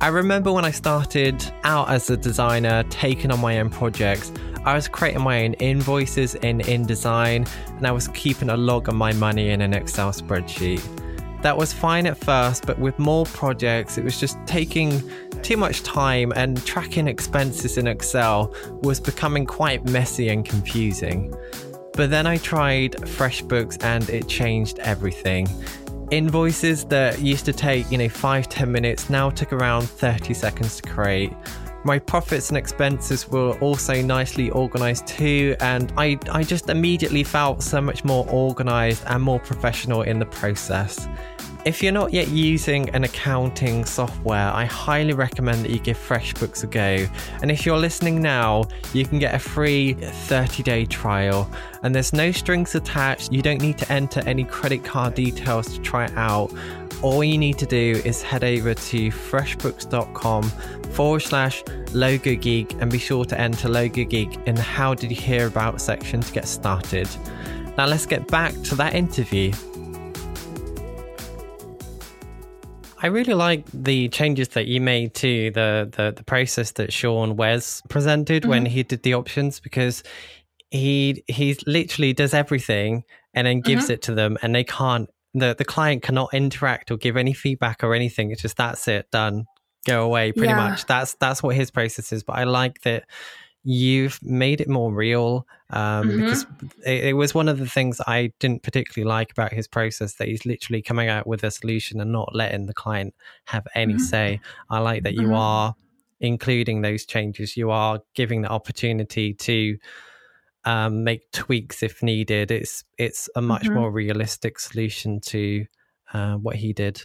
I remember when I started out as a designer, taking on my own projects, I was creating my own invoices in InDesign and I was keeping a log of my money in an Excel spreadsheet. That was fine at first, but with more projects, it was just taking too much time and tracking expenses in Excel was becoming quite messy and confusing. But then I tried FreshBooks and it changed everything. Invoices that used to take, you know, five ten minutes now took around 30 seconds to create. My profits and expenses were also nicely organized too, and I, I just immediately felt so much more organized and more professional in the process. If you're not yet using an accounting software, I highly recommend that you give FreshBooks a go. And if you're listening now, you can get a free 30 day trial. And there's no strings attached, you don't need to enter any credit card details to try it out all you need to do is head over to freshbooks.com forward slash logo geek and be sure to enter logo geek in the how did you hear about section to get started. Now let's get back to that interview. I really like the changes that you made to the the, the process that Sean Wes presented mm-hmm. when he did the options because he he literally does everything and then gives mm-hmm. it to them and they can't the the client cannot interact or give any feedback or anything. It's just that's it, done, go away. Pretty yeah. much. That's that's what his process is. But I like that you've made it more real um, mm-hmm. because it, it, was one of the things I didn't particularly like about his process that he's literally coming out with a solution and not letting the client have any mm-hmm. say. I like that you mm-hmm. are including those changes. You are giving the opportunity to um, make tweaks if needed. It's it's a much mm-hmm. more realistic solution to uh, what he did.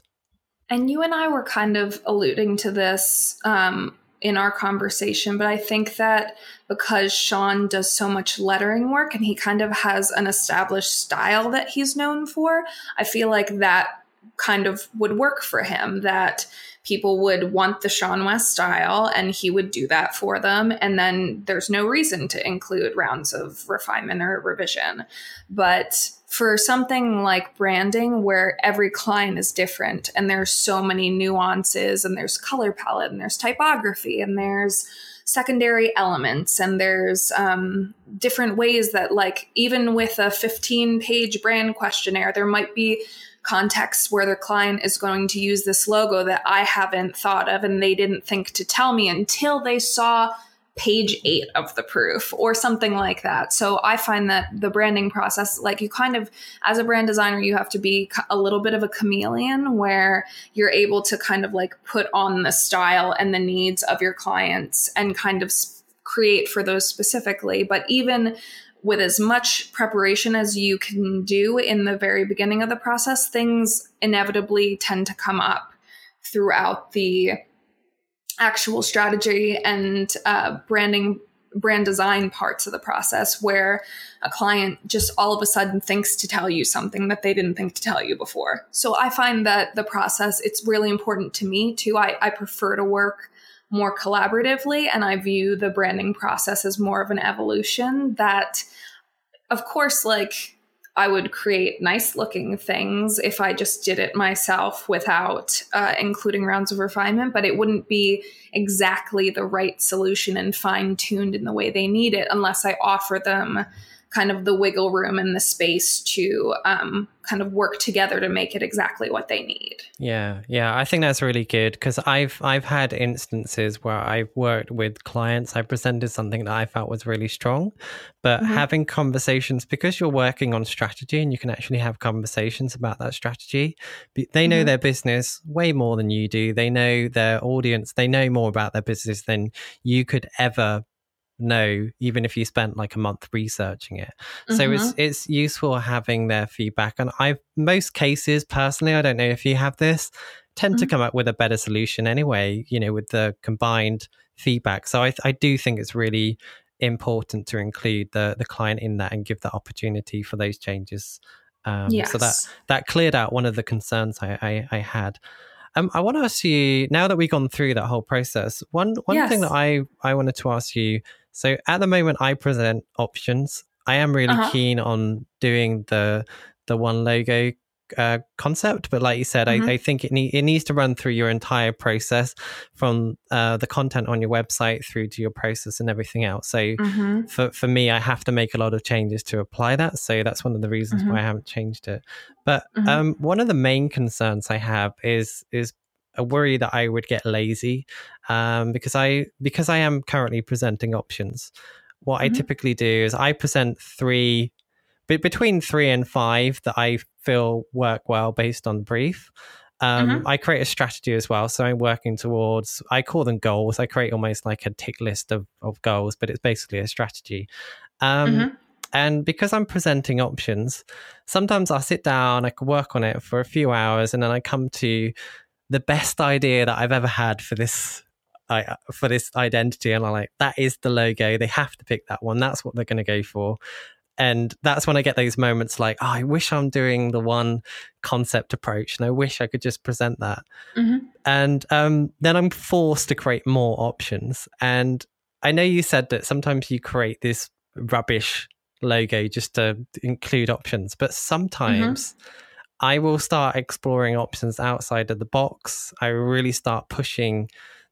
And you and I were kind of alluding to this um, in our conversation, but I think that because Sean does so much lettering work and he kind of has an established style that he's known for, I feel like that kind of would work for him. That people would want the Sean Wes style and he would do that for them. And then there's no reason to include rounds of refinement or revision. But for something like branding where every client is different and there's so many nuances and there's color palette and there's typography and there's secondary elements and there's um, different ways that like even with a 15 page brand questionnaire there might be contexts where the client is going to use this logo that I haven't thought of and they didn't think to tell me until they saw page eight of the proof or something like that. So I find that the branding process, like you kind of, as a brand designer, you have to be a little bit of a chameleon where you're able to kind of like put on the style and the needs of your clients and kind of create for those specifically. But even with as much preparation as you can do in the very beginning of the process, things inevitably tend to come up throughout the actual strategy and uh, branding brand design parts of the process where a client just all of a sudden thinks to tell you something that they didn't think to tell you before. So I find that the process, it's really important to me too. I, I prefer to work more collaboratively and I view the branding process as more of an evolution that, of course, like I would create nice looking things if I just did it myself without uh, including rounds of refinement, but it wouldn't be exactly the right solution and fine tuned in the way they need it unless I offer them kind of the wiggle room and the space to um, kind of work together to make it exactly what they need. Yeah, yeah, I think that's really good because I've I've had instances where I've worked with clients. I presented something that I felt was really strong, but mm-hmm. having conversations because you're working on strategy and you can actually have conversations about that strategy. They know mm-hmm. their business way more than you do. They know their audience. They know more about their business than you could ever know even if you spent like a month researching it mm-hmm. so it's mm-hmm. it's useful having their feedback and i've most cases personally i don't know if you have this tend mm-hmm. to come up with a better solution anyway you know with the combined feedback so i i do think it's really important to include the the client in that and give the opportunity for those changes um, yes. so that that cleared out one of the concerns i i, I had um, I want to ask you now that we've gone through that whole process. One one yes. thing that I I wanted to ask you so at the moment, I present options. I am really uh-huh. keen on doing the the one logo uh, concept, but like you said, mm-hmm. I, I, think it, need, it needs to run through your entire process from uh, the content on your website through to your process and everything else. So mm-hmm. for, for me, I have to make a lot of changes to apply that. So that's one of the reasons mm-hmm. why I haven't changed it. But mm-hmm. um, one of the main concerns I have is is a worry that I would get lazy um, because I because I am currently presenting options. What mm-hmm. I typically do is I present three, but between three and five that I feel work well based on brief. Um, mm-hmm. I create a strategy as well. So I'm working towards, I call them goals. I create almost like a tick list of, of goals, but it's basically a strategy. Um, mm-hmm. And because I'm presenting options, sometimes I'll sit down, I can work on it for a few hours, and then I come to the best idea that I've ever had for this I, for this identity. And I'm like that is the logo. They have to pick that one. That's what they're going to go for. And that's when I get those moments like oh, I wish I'm doing the one concept approach and I wish I could just present that. Mm-hmm. and um, then I'm forced to create more options. And I know you said that sometimes you create this rubbish logo just to include options but sometimes mm-hmm I will start exploring options outside of the box. I really start pushing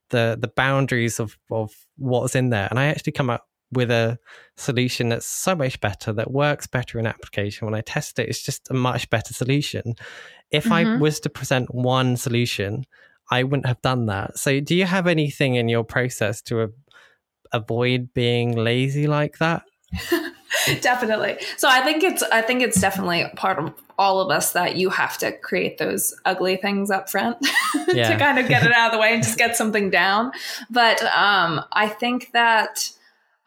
the the boundaries of of what's in there, and I actually come up with a solution that's so much better that works better in application. When I test it, it's just a much better solution. If mm-hmm. I was to present one solution, I wouldn't have done that. So, do you have anything in your process to a- avoid being lazy like that? *laughs* *laughs* definitely. So I think it's I think it's definitely part of all of us that you have to create those ugly things up front *laughs* to kind of get it out of the way and just get something down. But um I think that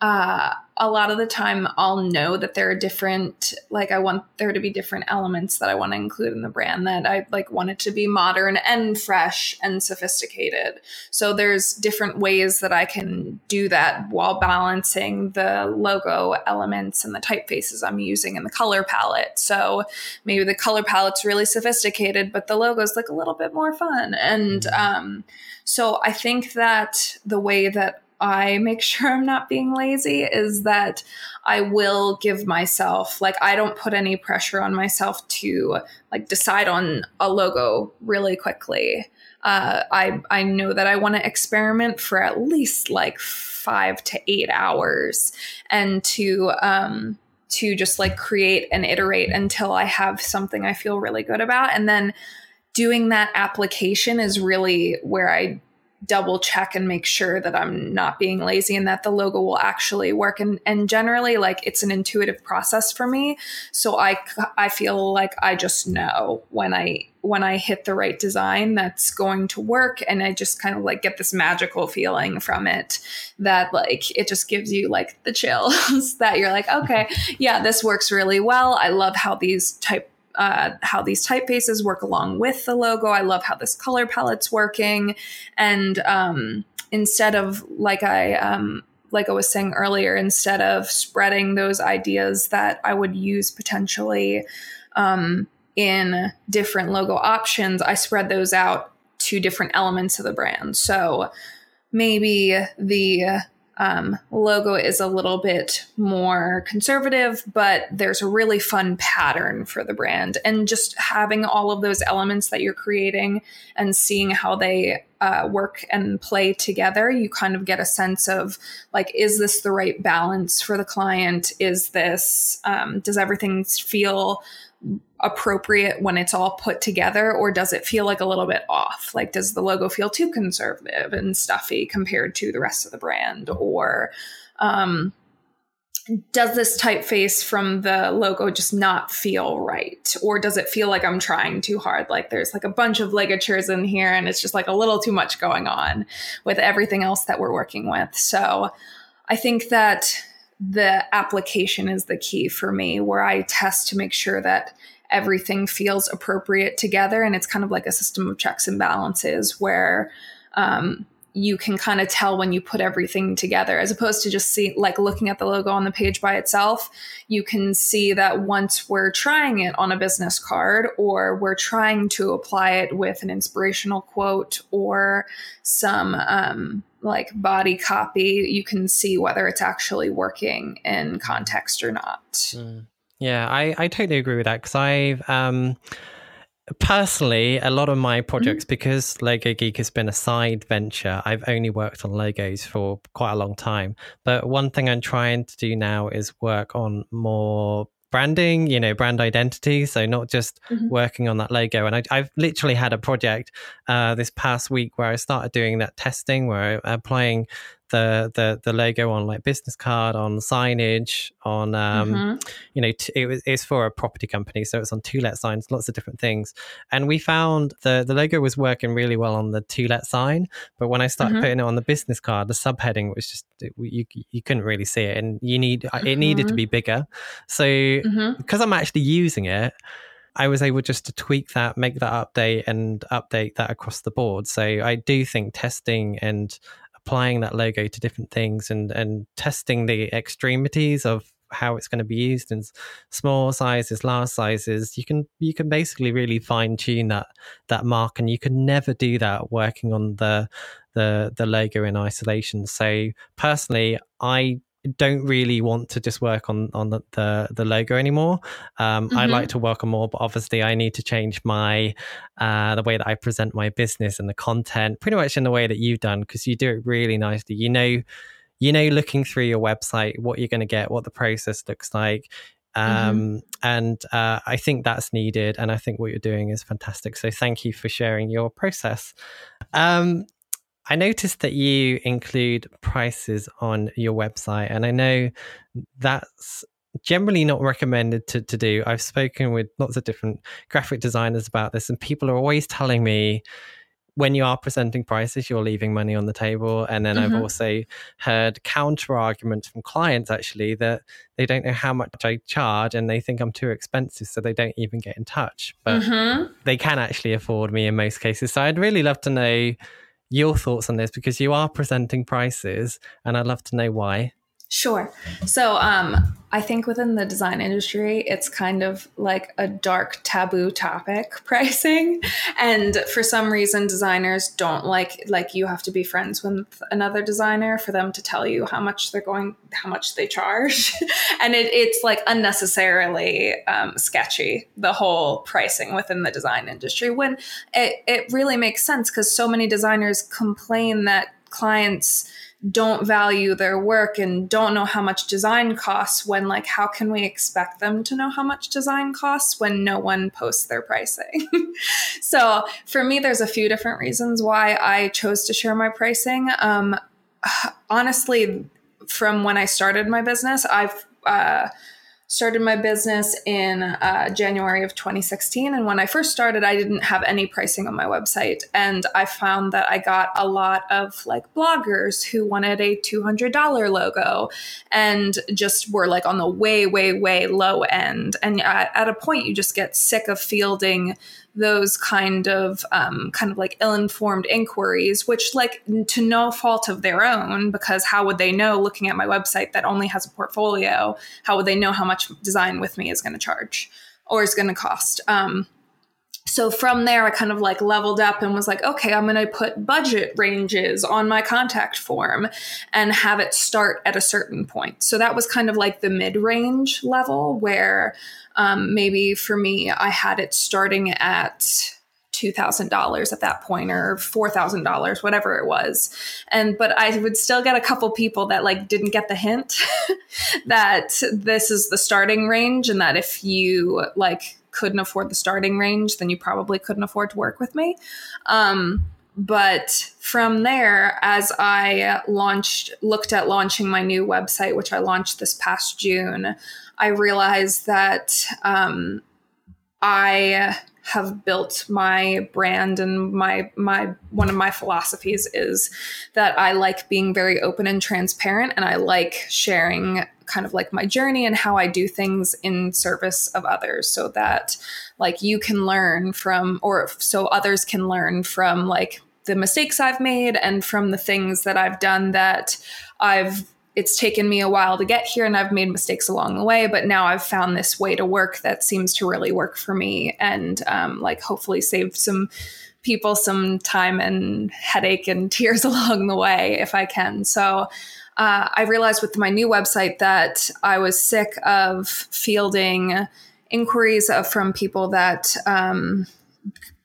uh, a lot of the time I'll know that there are different, like I want there to be different elements that I want to include in the brand that I like want it to be modern and fresh and sophisticated. So there's different ways that I can do that while balancing the logo elements and the typefaces I'm using and the color palette. So maybe the color palette's really sophisticated, but the logo's like a little bit more fun. And mm-hmm. um, so I think that the way that I make *laughs* sure I'm not being lazy is that I will give myself like I don't put any pressure on myself to like decide on a logo really quickly. Uh, I I know that I want to experiment for at least like five to eight hours, and to um, to just like create and iterate until I have something I feel really good about, and then doing that application is really where I double check and make sure that I'm not being lazy and that the logo will actually work. And, and generally, like it's an intuitive process for me. So I, I feel like I just know when I, when I hit the right design that's going to work. And I just kind of like get this magical feeling from it that like it just gives you like the chills *laughs* that you're like, okay, yeah, this works really well. I love how these type uh, how these typefaces work along with the logo. I love how this color palette's working. And um, instead of like I um, like I was saying earlier, instead of spreading those ideas that I would use potentially um, in different logo options, I spread those out to different elements of the brand. So maybe the um, logo is a little bit more conservative, but there's a really fun pattern for the brand. And just having all of those elements that you're creating and seeing how they uh, work and play together, you kind of get a sense of like, is this the right balance for the client? Is this, um, does everything feel appropriate when it's all put together or does it feel like a little bit off? Like does the logo feel too conservative and stuffy compared to the rest of the brand? Or um, does this typeface from the logo just not feel right? Or does it feel like i'm trying too hard? Like there's like a bunch of ligatures in here and it's just like a little too much going on with everything else that we're working with. So i think that the application is the key for me where i test to make sure that everything feels appropriate together. And it's kind of like a system of checks and balances where um, you can kind of tell when you put everything together as opposed to just see like looking at the logo on the page by itself you can see that once we're trying it on a business card or we're trying to apply it with an inspirational quote or some um, like body copy you can see whether it's actually working in context or not mm. Yeah, I, I totally agree with that because I've um, personally a lot of my projects mm-hmm. because Logo Geek has been a side venture. I've only worked on logos for quite a long time, but one thing I'm trying to do now is work on more branding, you know, brand identity. So not just mm-hmm. working on that logo. And I, have literally had a project uh, this past week where I started doing that testing, where I'm applying the the the logo on like business card, on signage, on um, mm-hmm. you know, t- it was it's for a property company, so it's on two let signs, lots of different things. And we found the the logo was working really well on the two let sign, but when I started mm-hmm. putting it on the business card, the subheading was just it, you you couldn't really see it, and you need mm-hmm. it needed to mm-hmm. be bigger. So mm-hmm. because I'm actually using it. I was able just to tweak that, make that update, and update that across the board. So I do think testing and applying that logo to different things and and testing the extremities of how it's going to be used in small sizes, large sizes. You can you can basically really fine tune that that mark, and you can never do that working on the the the logo in isolation. So personally, I don't really want to just work on on the the, the logo anymore. Um, mm-hmm. I like to work on more, but obviously I need to change my uh, the way that I present my business and the content, pretty much in the way that you've done, because you do it really nicely. You know, you know, looking through your website, what you're going to get, what the process looks like. Mm-hmm. Um, mm-hmm. And uh, I think that's needed. And I think what you're doing is fantastic. So thank you for sharing your process. Um, I noticed that you include prices on your website, and I know that's generally not recommended to, to do. I've spoken with lots of different graphic designers about this, and people are always telling me when you are presenting prices, you're leaving money on the table. And then mm-hmm. I've also heard counter arguments from clients actually that they don't know how much I charge and they think I'm too expensive, so they don't even get in touch. But mm-hmm. they can actually afford me in most cases. So I'd really love to know your thoughts on this because you are presenting prices and I'd love to know why. Sure. So, um, I think within the design industry, it's kind of like a dark taboo topic *laughs* pricing. And for some reason, designers don't like, like, you have to be friends with another designer for them to tell you how much they're going, how much they charge. *laughs* and it, it's like unnecessarily um, sketchy, the whole pricing within the design industry, when it, it really makes sense because so many designers complain that clients don't value their work and don't know how much design costs when like how can we expect them to know how much design costs when no one posts their pricing? *laughs* So for me there's a few different reasons why i chose to share my pricing. Um, *sighs* honestly from when i started my business i've uh, started my business in uh, January of 2016. And when I first started, I didn't have any pricing on my website. And I found that I got a lot of like bloggers who wanted a $200 logo and just were like on the way, way, way low end. And at, at a point, you just get sick of fielding those kind of um, kind of like ill-informed inquiries which like to no fault of their own because how would they know looking at my website that only has a portfolio how would they know how much design with me is going to charge or is going to cost? Um, so from there i kind of like leveled up and was like okay i'm going to put budget ranges on my contact form and have it start at a certain point. So that was kind of like the mid-range level where um, maybe for me, I had it starting at $2,000 at that point or $4,000, whatever it was. And, but I would still get a couple people that like didn't get the hint *laughs* that this is the starting range and that if you like couldn't afford the starting range, then you probably couldn't afford to work with me. Um, but from there, as I launched, looked at launching my new website, which I launched this past June, I realized that um, I have built my brand and my my one of my philosophies is that I like being very open and transparent and I like sharing kind of like my journey and how I do things in service of others so that like you can learn from or so others can learn from like the mistakes I've made and from the things that I've done that I've it's taken me a while to get here and I've made mistakes along the way, but now I've found this way to work that seems to really work for me and um, like hopefully save some people some time and headache and *laughs* tears along the way if I can. So uh, I realized with my new website that I was sick of fielding inquiries from people that um,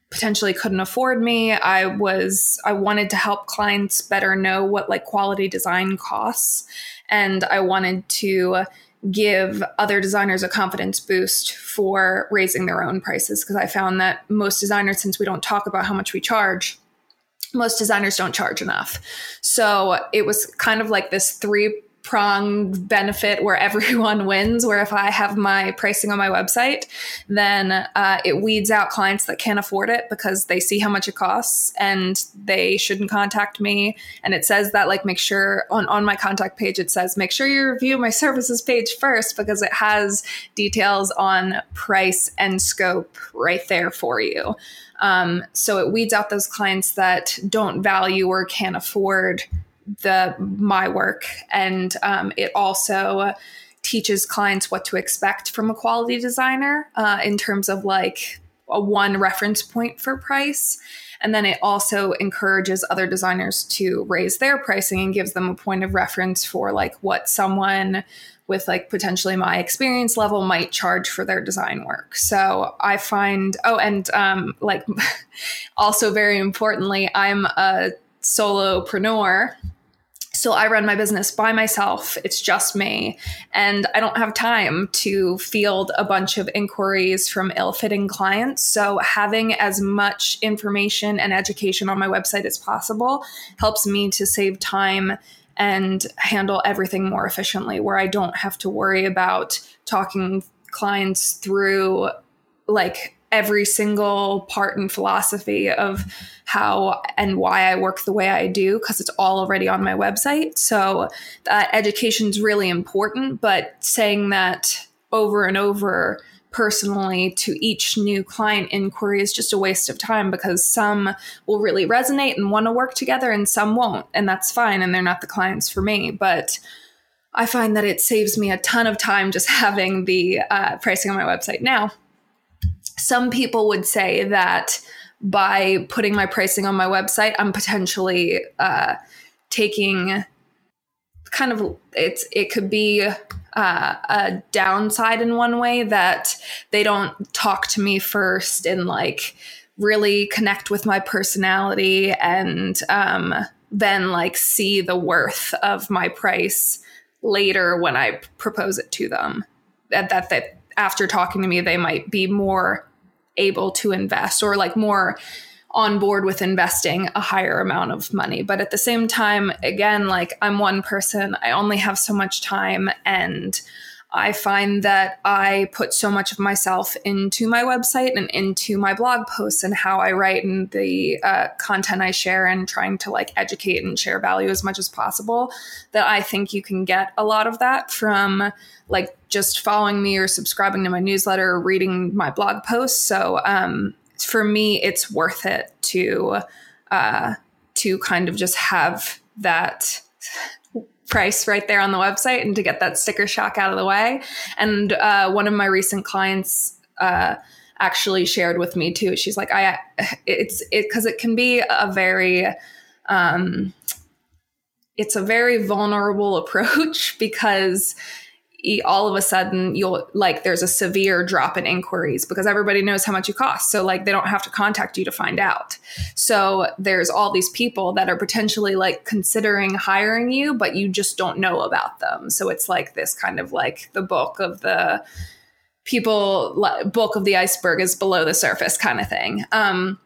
potentially couldn't afford me. I was I wanted to help clients better know what like quality design costs and I wanted to give other designers a confidence boost for raising their own prices because I found that most designers since we don't talk about how much we charge most designers don't charge enough. So it was kind of like this three pronged benefit where *laughs* everyone wins. Where if I have my pricing on my website, then uh, it weeds out clients that can't afford it because they see how much it costs and they shouldn't contact me. And it says that like make sure on on my contact page it says make sure you review my services page first because it has details on price and scope right there for you. Um, so it weeds out those clients that don't value or can't afford the my work. And um, it also teaches clients what to expect from a quality designer uh, in terms of like a one reference point for price. And then it also encourages other designers to raise their pricing and gives them a point of reference for like what someone with like potentially my experience level might charge for their design work. So I find, oh, and um, like *laughs* also very importantly, I'm a solopreneur so I run my business by myself. It's just me. And I don't have time to field a bunch of inquiries from ill fitting clients. So having as much information and education on my website as possible helps me to save time and handle everything more efficiently, where I don't have to worry about talking clients through like every single part and philosophy of how and why I work the way I do because it's all already on my website. So that education is really important, but saying that over and over personally to each new client inquiry is just a waste of time because some will really resonate and want to work together and some won't and that's fine and they're not the clients for me but I find that it saves me a ton of time just *laughs* having the uh, pricing on my website now some people would say that by putting my pricing on my website, I'm potentially uh, taking kind of it's it could be uh, a downside in one way that they don't talk to me first and like really connect with my personality and um, then like see the worth of my price later when I propose it to them. That that that after talking to me, they might be more able to invest or like more on board with investing a higher amount of money. But at the same time, again, like I'm one person, I only have so much time and I find that I put so much of myself into my website and into my blog posts and how I write and the uh, content I share and trying to like educate and share value as much as possible that I think you can get a lot of that from like just following me or subscribing to my newsletter or reading my blog posts. So um, for me, it's worth it to uh, to kind of just have that price right there on the website and to get that sticker shock out of the way. And uh, one of my recent clients uh, actually shared with me too. She's like, I, it's it because it can be a very, um, it's a very vulnerable *laughs* approach because all of a sudden you'll like there's a severe drop in inquiries because everybody knows how much you cost so like they don't have to contact you to find out. So there's all these people that are potentially like considering hiring you but you just don't know about them. So it's like this kind of like the book of the people bulk of the iceberg is below the surface kind of thing. Um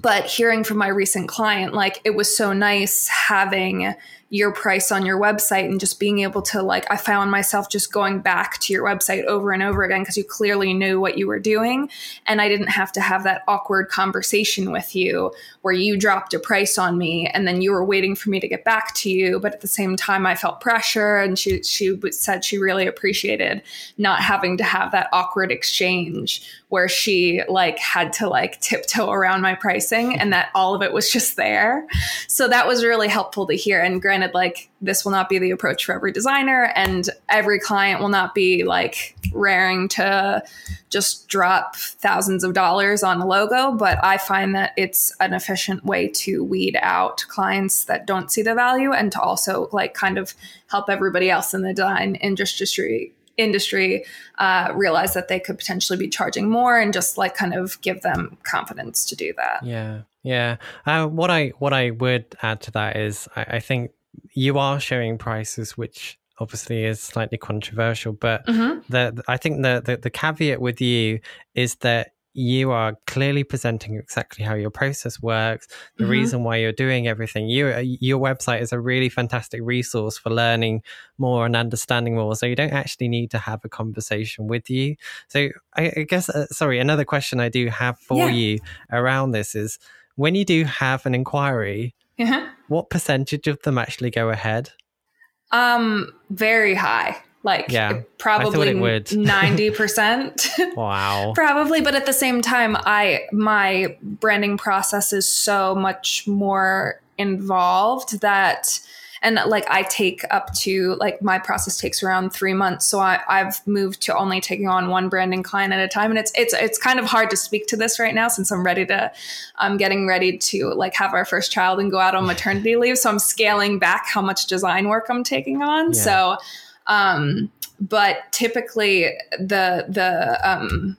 but hearing from my recent client like it was so nice having your price on your website and just being able to like I found myself just going back to your website over and over again because you clearly knew what you were doing. And I didn't have to have that awkward conversation with you where you dropped a price on me and then you were waiting for me to get back to you. But at the same time I felt pressure and she she said she really appreciated not having to have that awkward exchange where she like had to like tiptoe around my pricing and that all of it was just there. So that was really helpful to hear. And granted granted, like this will not be the approach for every designer, and every client will not be like raring to just drop thousands of dollars on a logo. But I find that it's an efficient way to weed out clients that don't see the value and to also like kind of help everybody else in the design industry industry uh, realize that they could potentially be charging more and just like kind of give them confidence to do that yeah yeah uh, what i what i would add to that is I, I think you are showing prices which obviously is slightly controversial but mm-hmm. the i think the, the, the caveat with you is that you are clearly presenting exactly how your process works the mm-hmm. reason why you're doing everything you, your website is a really fantastic resource for learning more and understanding more so you don't actually need to have a conversation with you so i, I guess uh, sorry another question i do have for yeah. you around this is when you do have an inquiry uh-huh. What percentage of them actually go ahead? Um, very high. Like yeah, probably *laughs* ninety percent. *laughs* wow. probably, but at the same time, I my branding process is so much more involved that and like I take up to like my process takes around three months. So I, I've moved to only taking on one branding client at a time, and it's it's it's kind of hard to speak to this right now since I'm ready to I'm getting ready to like have our first child and go out on maternity *laughs* leave. So I'm scaling back how much design work I'm taking on. Yeah. So um but typically the the um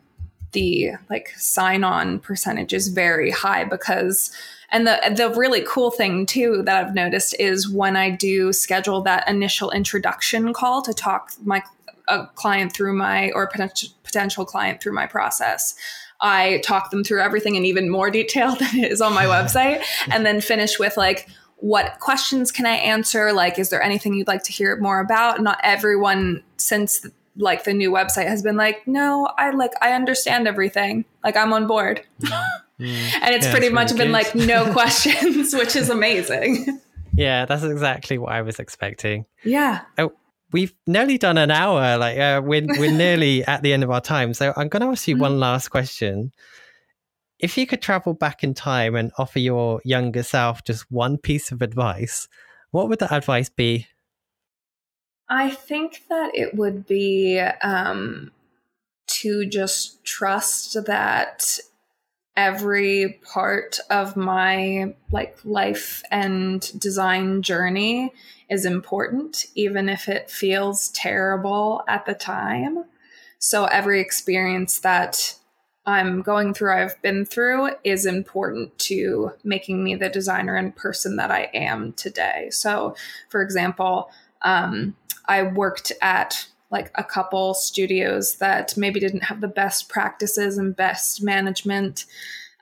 the like sign on percentage is very high because and the the really cool thing too that I've noticed is when I do schedule that initial introduction call to talk my a client through my or potential potential client through my process. I talk them through everything in even more detail *laughs* than it is on my *laughs* website, and then finish with like, what questions can I answer? Like, is there anything you'd like to hear more about? Not everyone since like the new website has been like, no, I like I understand everything. Like I'm on board. Mm. *laughs* and it's yeah, pretty much been like no *laughs* questions, *laughs* which is amazing. Yeah, that's exactly what I was expecting. Yeah. Oh, we've nearly done an hour. Like uh, we're we're nearly at the end of our time. So I'm going to ask you mm one last question. If you could travel back in time and offer your younger self just one piece of advice, what would that advice be? I think that it would be um, to just trust that every part of my like life and design journey is important even if it feels terrible at the time so every experience that I'm going through, I've been through, is important to making me the designer and person that I am today. So, for example, um, I worked at like a couple studios that maybe didn't have the best practices and best management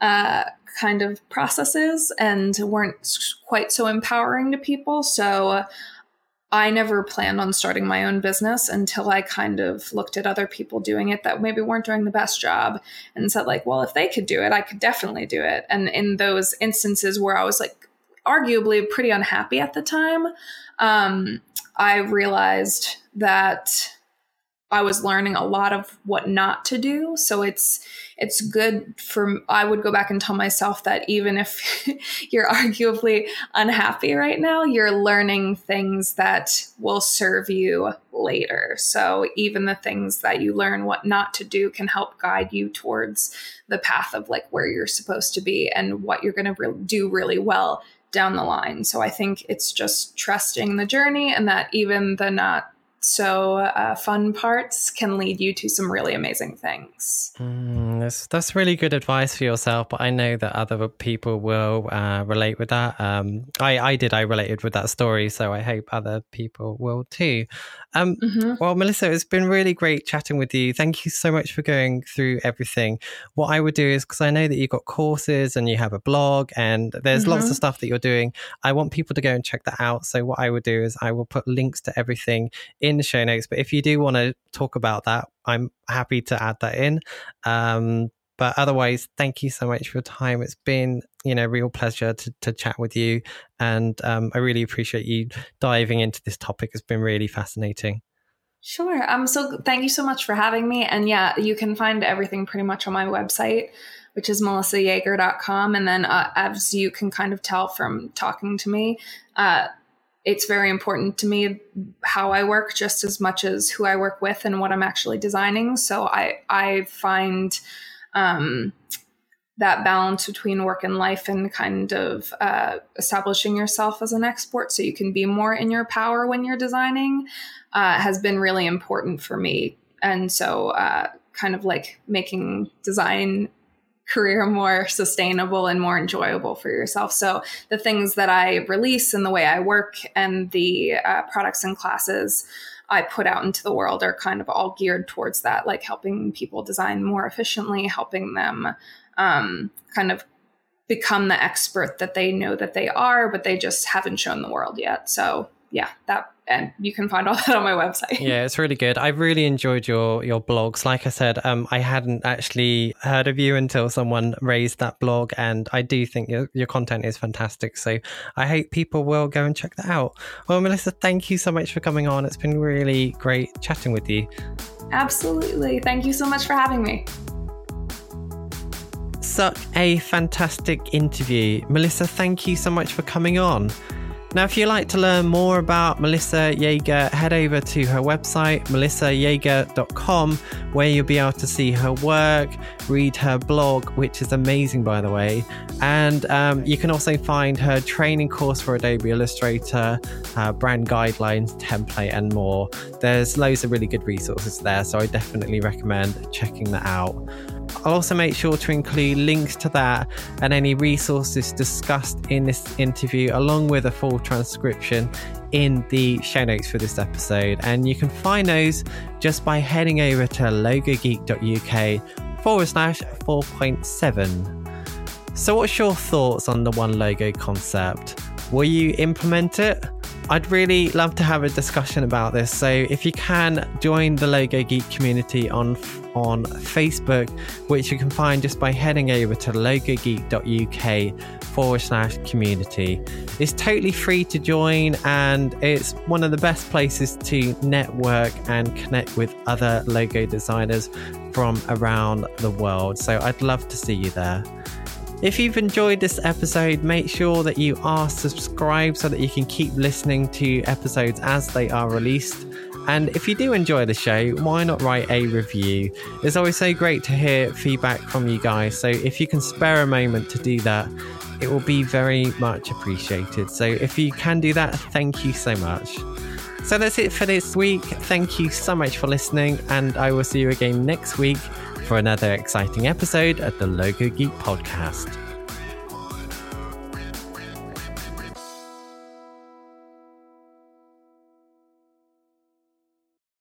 uh, kind of processes and weren't quite so empowering to people. So I never planned on starting my own business until I kind of looked at other people doing it that maybe weren't doing the best job and said, like, well, if they could do it, I could definitely do it. And in those instances where I was like arguably pretty unhappy at the time, um, I realized that I was learning a lot of what not to do. So it's it's good for I would go back and tell myself that even if *laughs* you're arguably unhappy right now, you're learning things that will serve you later. So even the things that you learn what not to do can help guide you towards the path of like where you're supposed to be and what you're going to re- do really well down the line. So I think it's just trusting the journey and that even the not so uh, fun parts can lead you to some really amazing things. Mm, that's that's really good advice for yourself, but I know that other people will uh, relate with that. Um, I I did. I related with that story, so I hope other people will too. Um, mm-hmm. Well, Melissa, it's been really great chatting with you. Thank you so much for going through everything. What I would do is because I know that you've got courses and you have a blog and there's mm-hmm. lots of mm-hmm. stuff that you're doing. I want people to go and check that out. So what I would do is I will put links to everything in the show notes. But if you do want to talk about that, I'm happy to add that in. Um, but otherwise, thank you so much for your time. It's been, you know, real pleasure to, to chat with you. And um, I really appreciate you diving into this topic. It's been really fascinating. Sure. Um, so thank you so much for having me. And yeah, you can find everything pretty much on my website, which is melissayeager.com. And then, uh, as you can kind of tell from talking to me, uh, it's very important to me how I work just as much as who I work with and what I'm actually designing. So I I find um, that balance between work and life and kind of uh, establishing yourself as an export so you can be more in your power when you're designing uh, has been really important for me. And so, uh, kind of like making design career more sustainable and more enjoyable for yourself. So the things that I release and the way I work and the uh, products and classes I put out into the world are kind of all geared towards that, like helping people design more efficiently, helping them um, kind of become the expert that they know that they are, but they just haven't shown the world yet. So yeah, that and you can find all *laughs* that on my website. Yeah, it's really good. I've really enjoyed your your blogs. Like I said, um, I hadn't actually heard of you until someone raised that blog, and I do think your your content is fantastic. So I hope people will go and check that out. Well, Melissa, thank you so much for coming on. It's been really great chatting with you. Absolutely. Thank you so much for having me. Such a fantastic interview. Melissa, thank you so much for coming on. Now, if you'd like to learn more about Melissa Yeager, head over to her website, melissayeager.com, where you'll be able to see her work, read her blog, which is amazing, by the way. And um, you can also find her training course for Adobe Illustrator, uh, brand guidelines, template, and more. There's loads of really good resources there, so I definitely recommend checking that out. I'll also make sure to include links to that and any resources discussed in this interview, along with a full transcription in the show notes for this episode. And you can find those just by heading over to logogeek.uk forward slash 4.7. So, what's your thoughts on the one logo concept? Will you implement it? I'd really love to have a discussion about this. So if you can join the Logo Geek community on on Facebook, which you can find just by heading over to logogeek.uk forward slash community. It's totally free to join and it's one of the best places to network and connect with other logo designers from around the world. So I'd love to see you there. If you've enjoyed this episode, make sure that you are subscribed so that you can keep listening to episodes as they are released. And if you do enjoy the show, why not write a review? It's always so great to hear feedback from you guys. So if you can spare a moment to do that, it will be very much appreciated. So if you can do that, thank you so much. So that's it for this week. Thank you so much for listening, and I will see you again next week for another exciting episode of the Logo Geek podcast.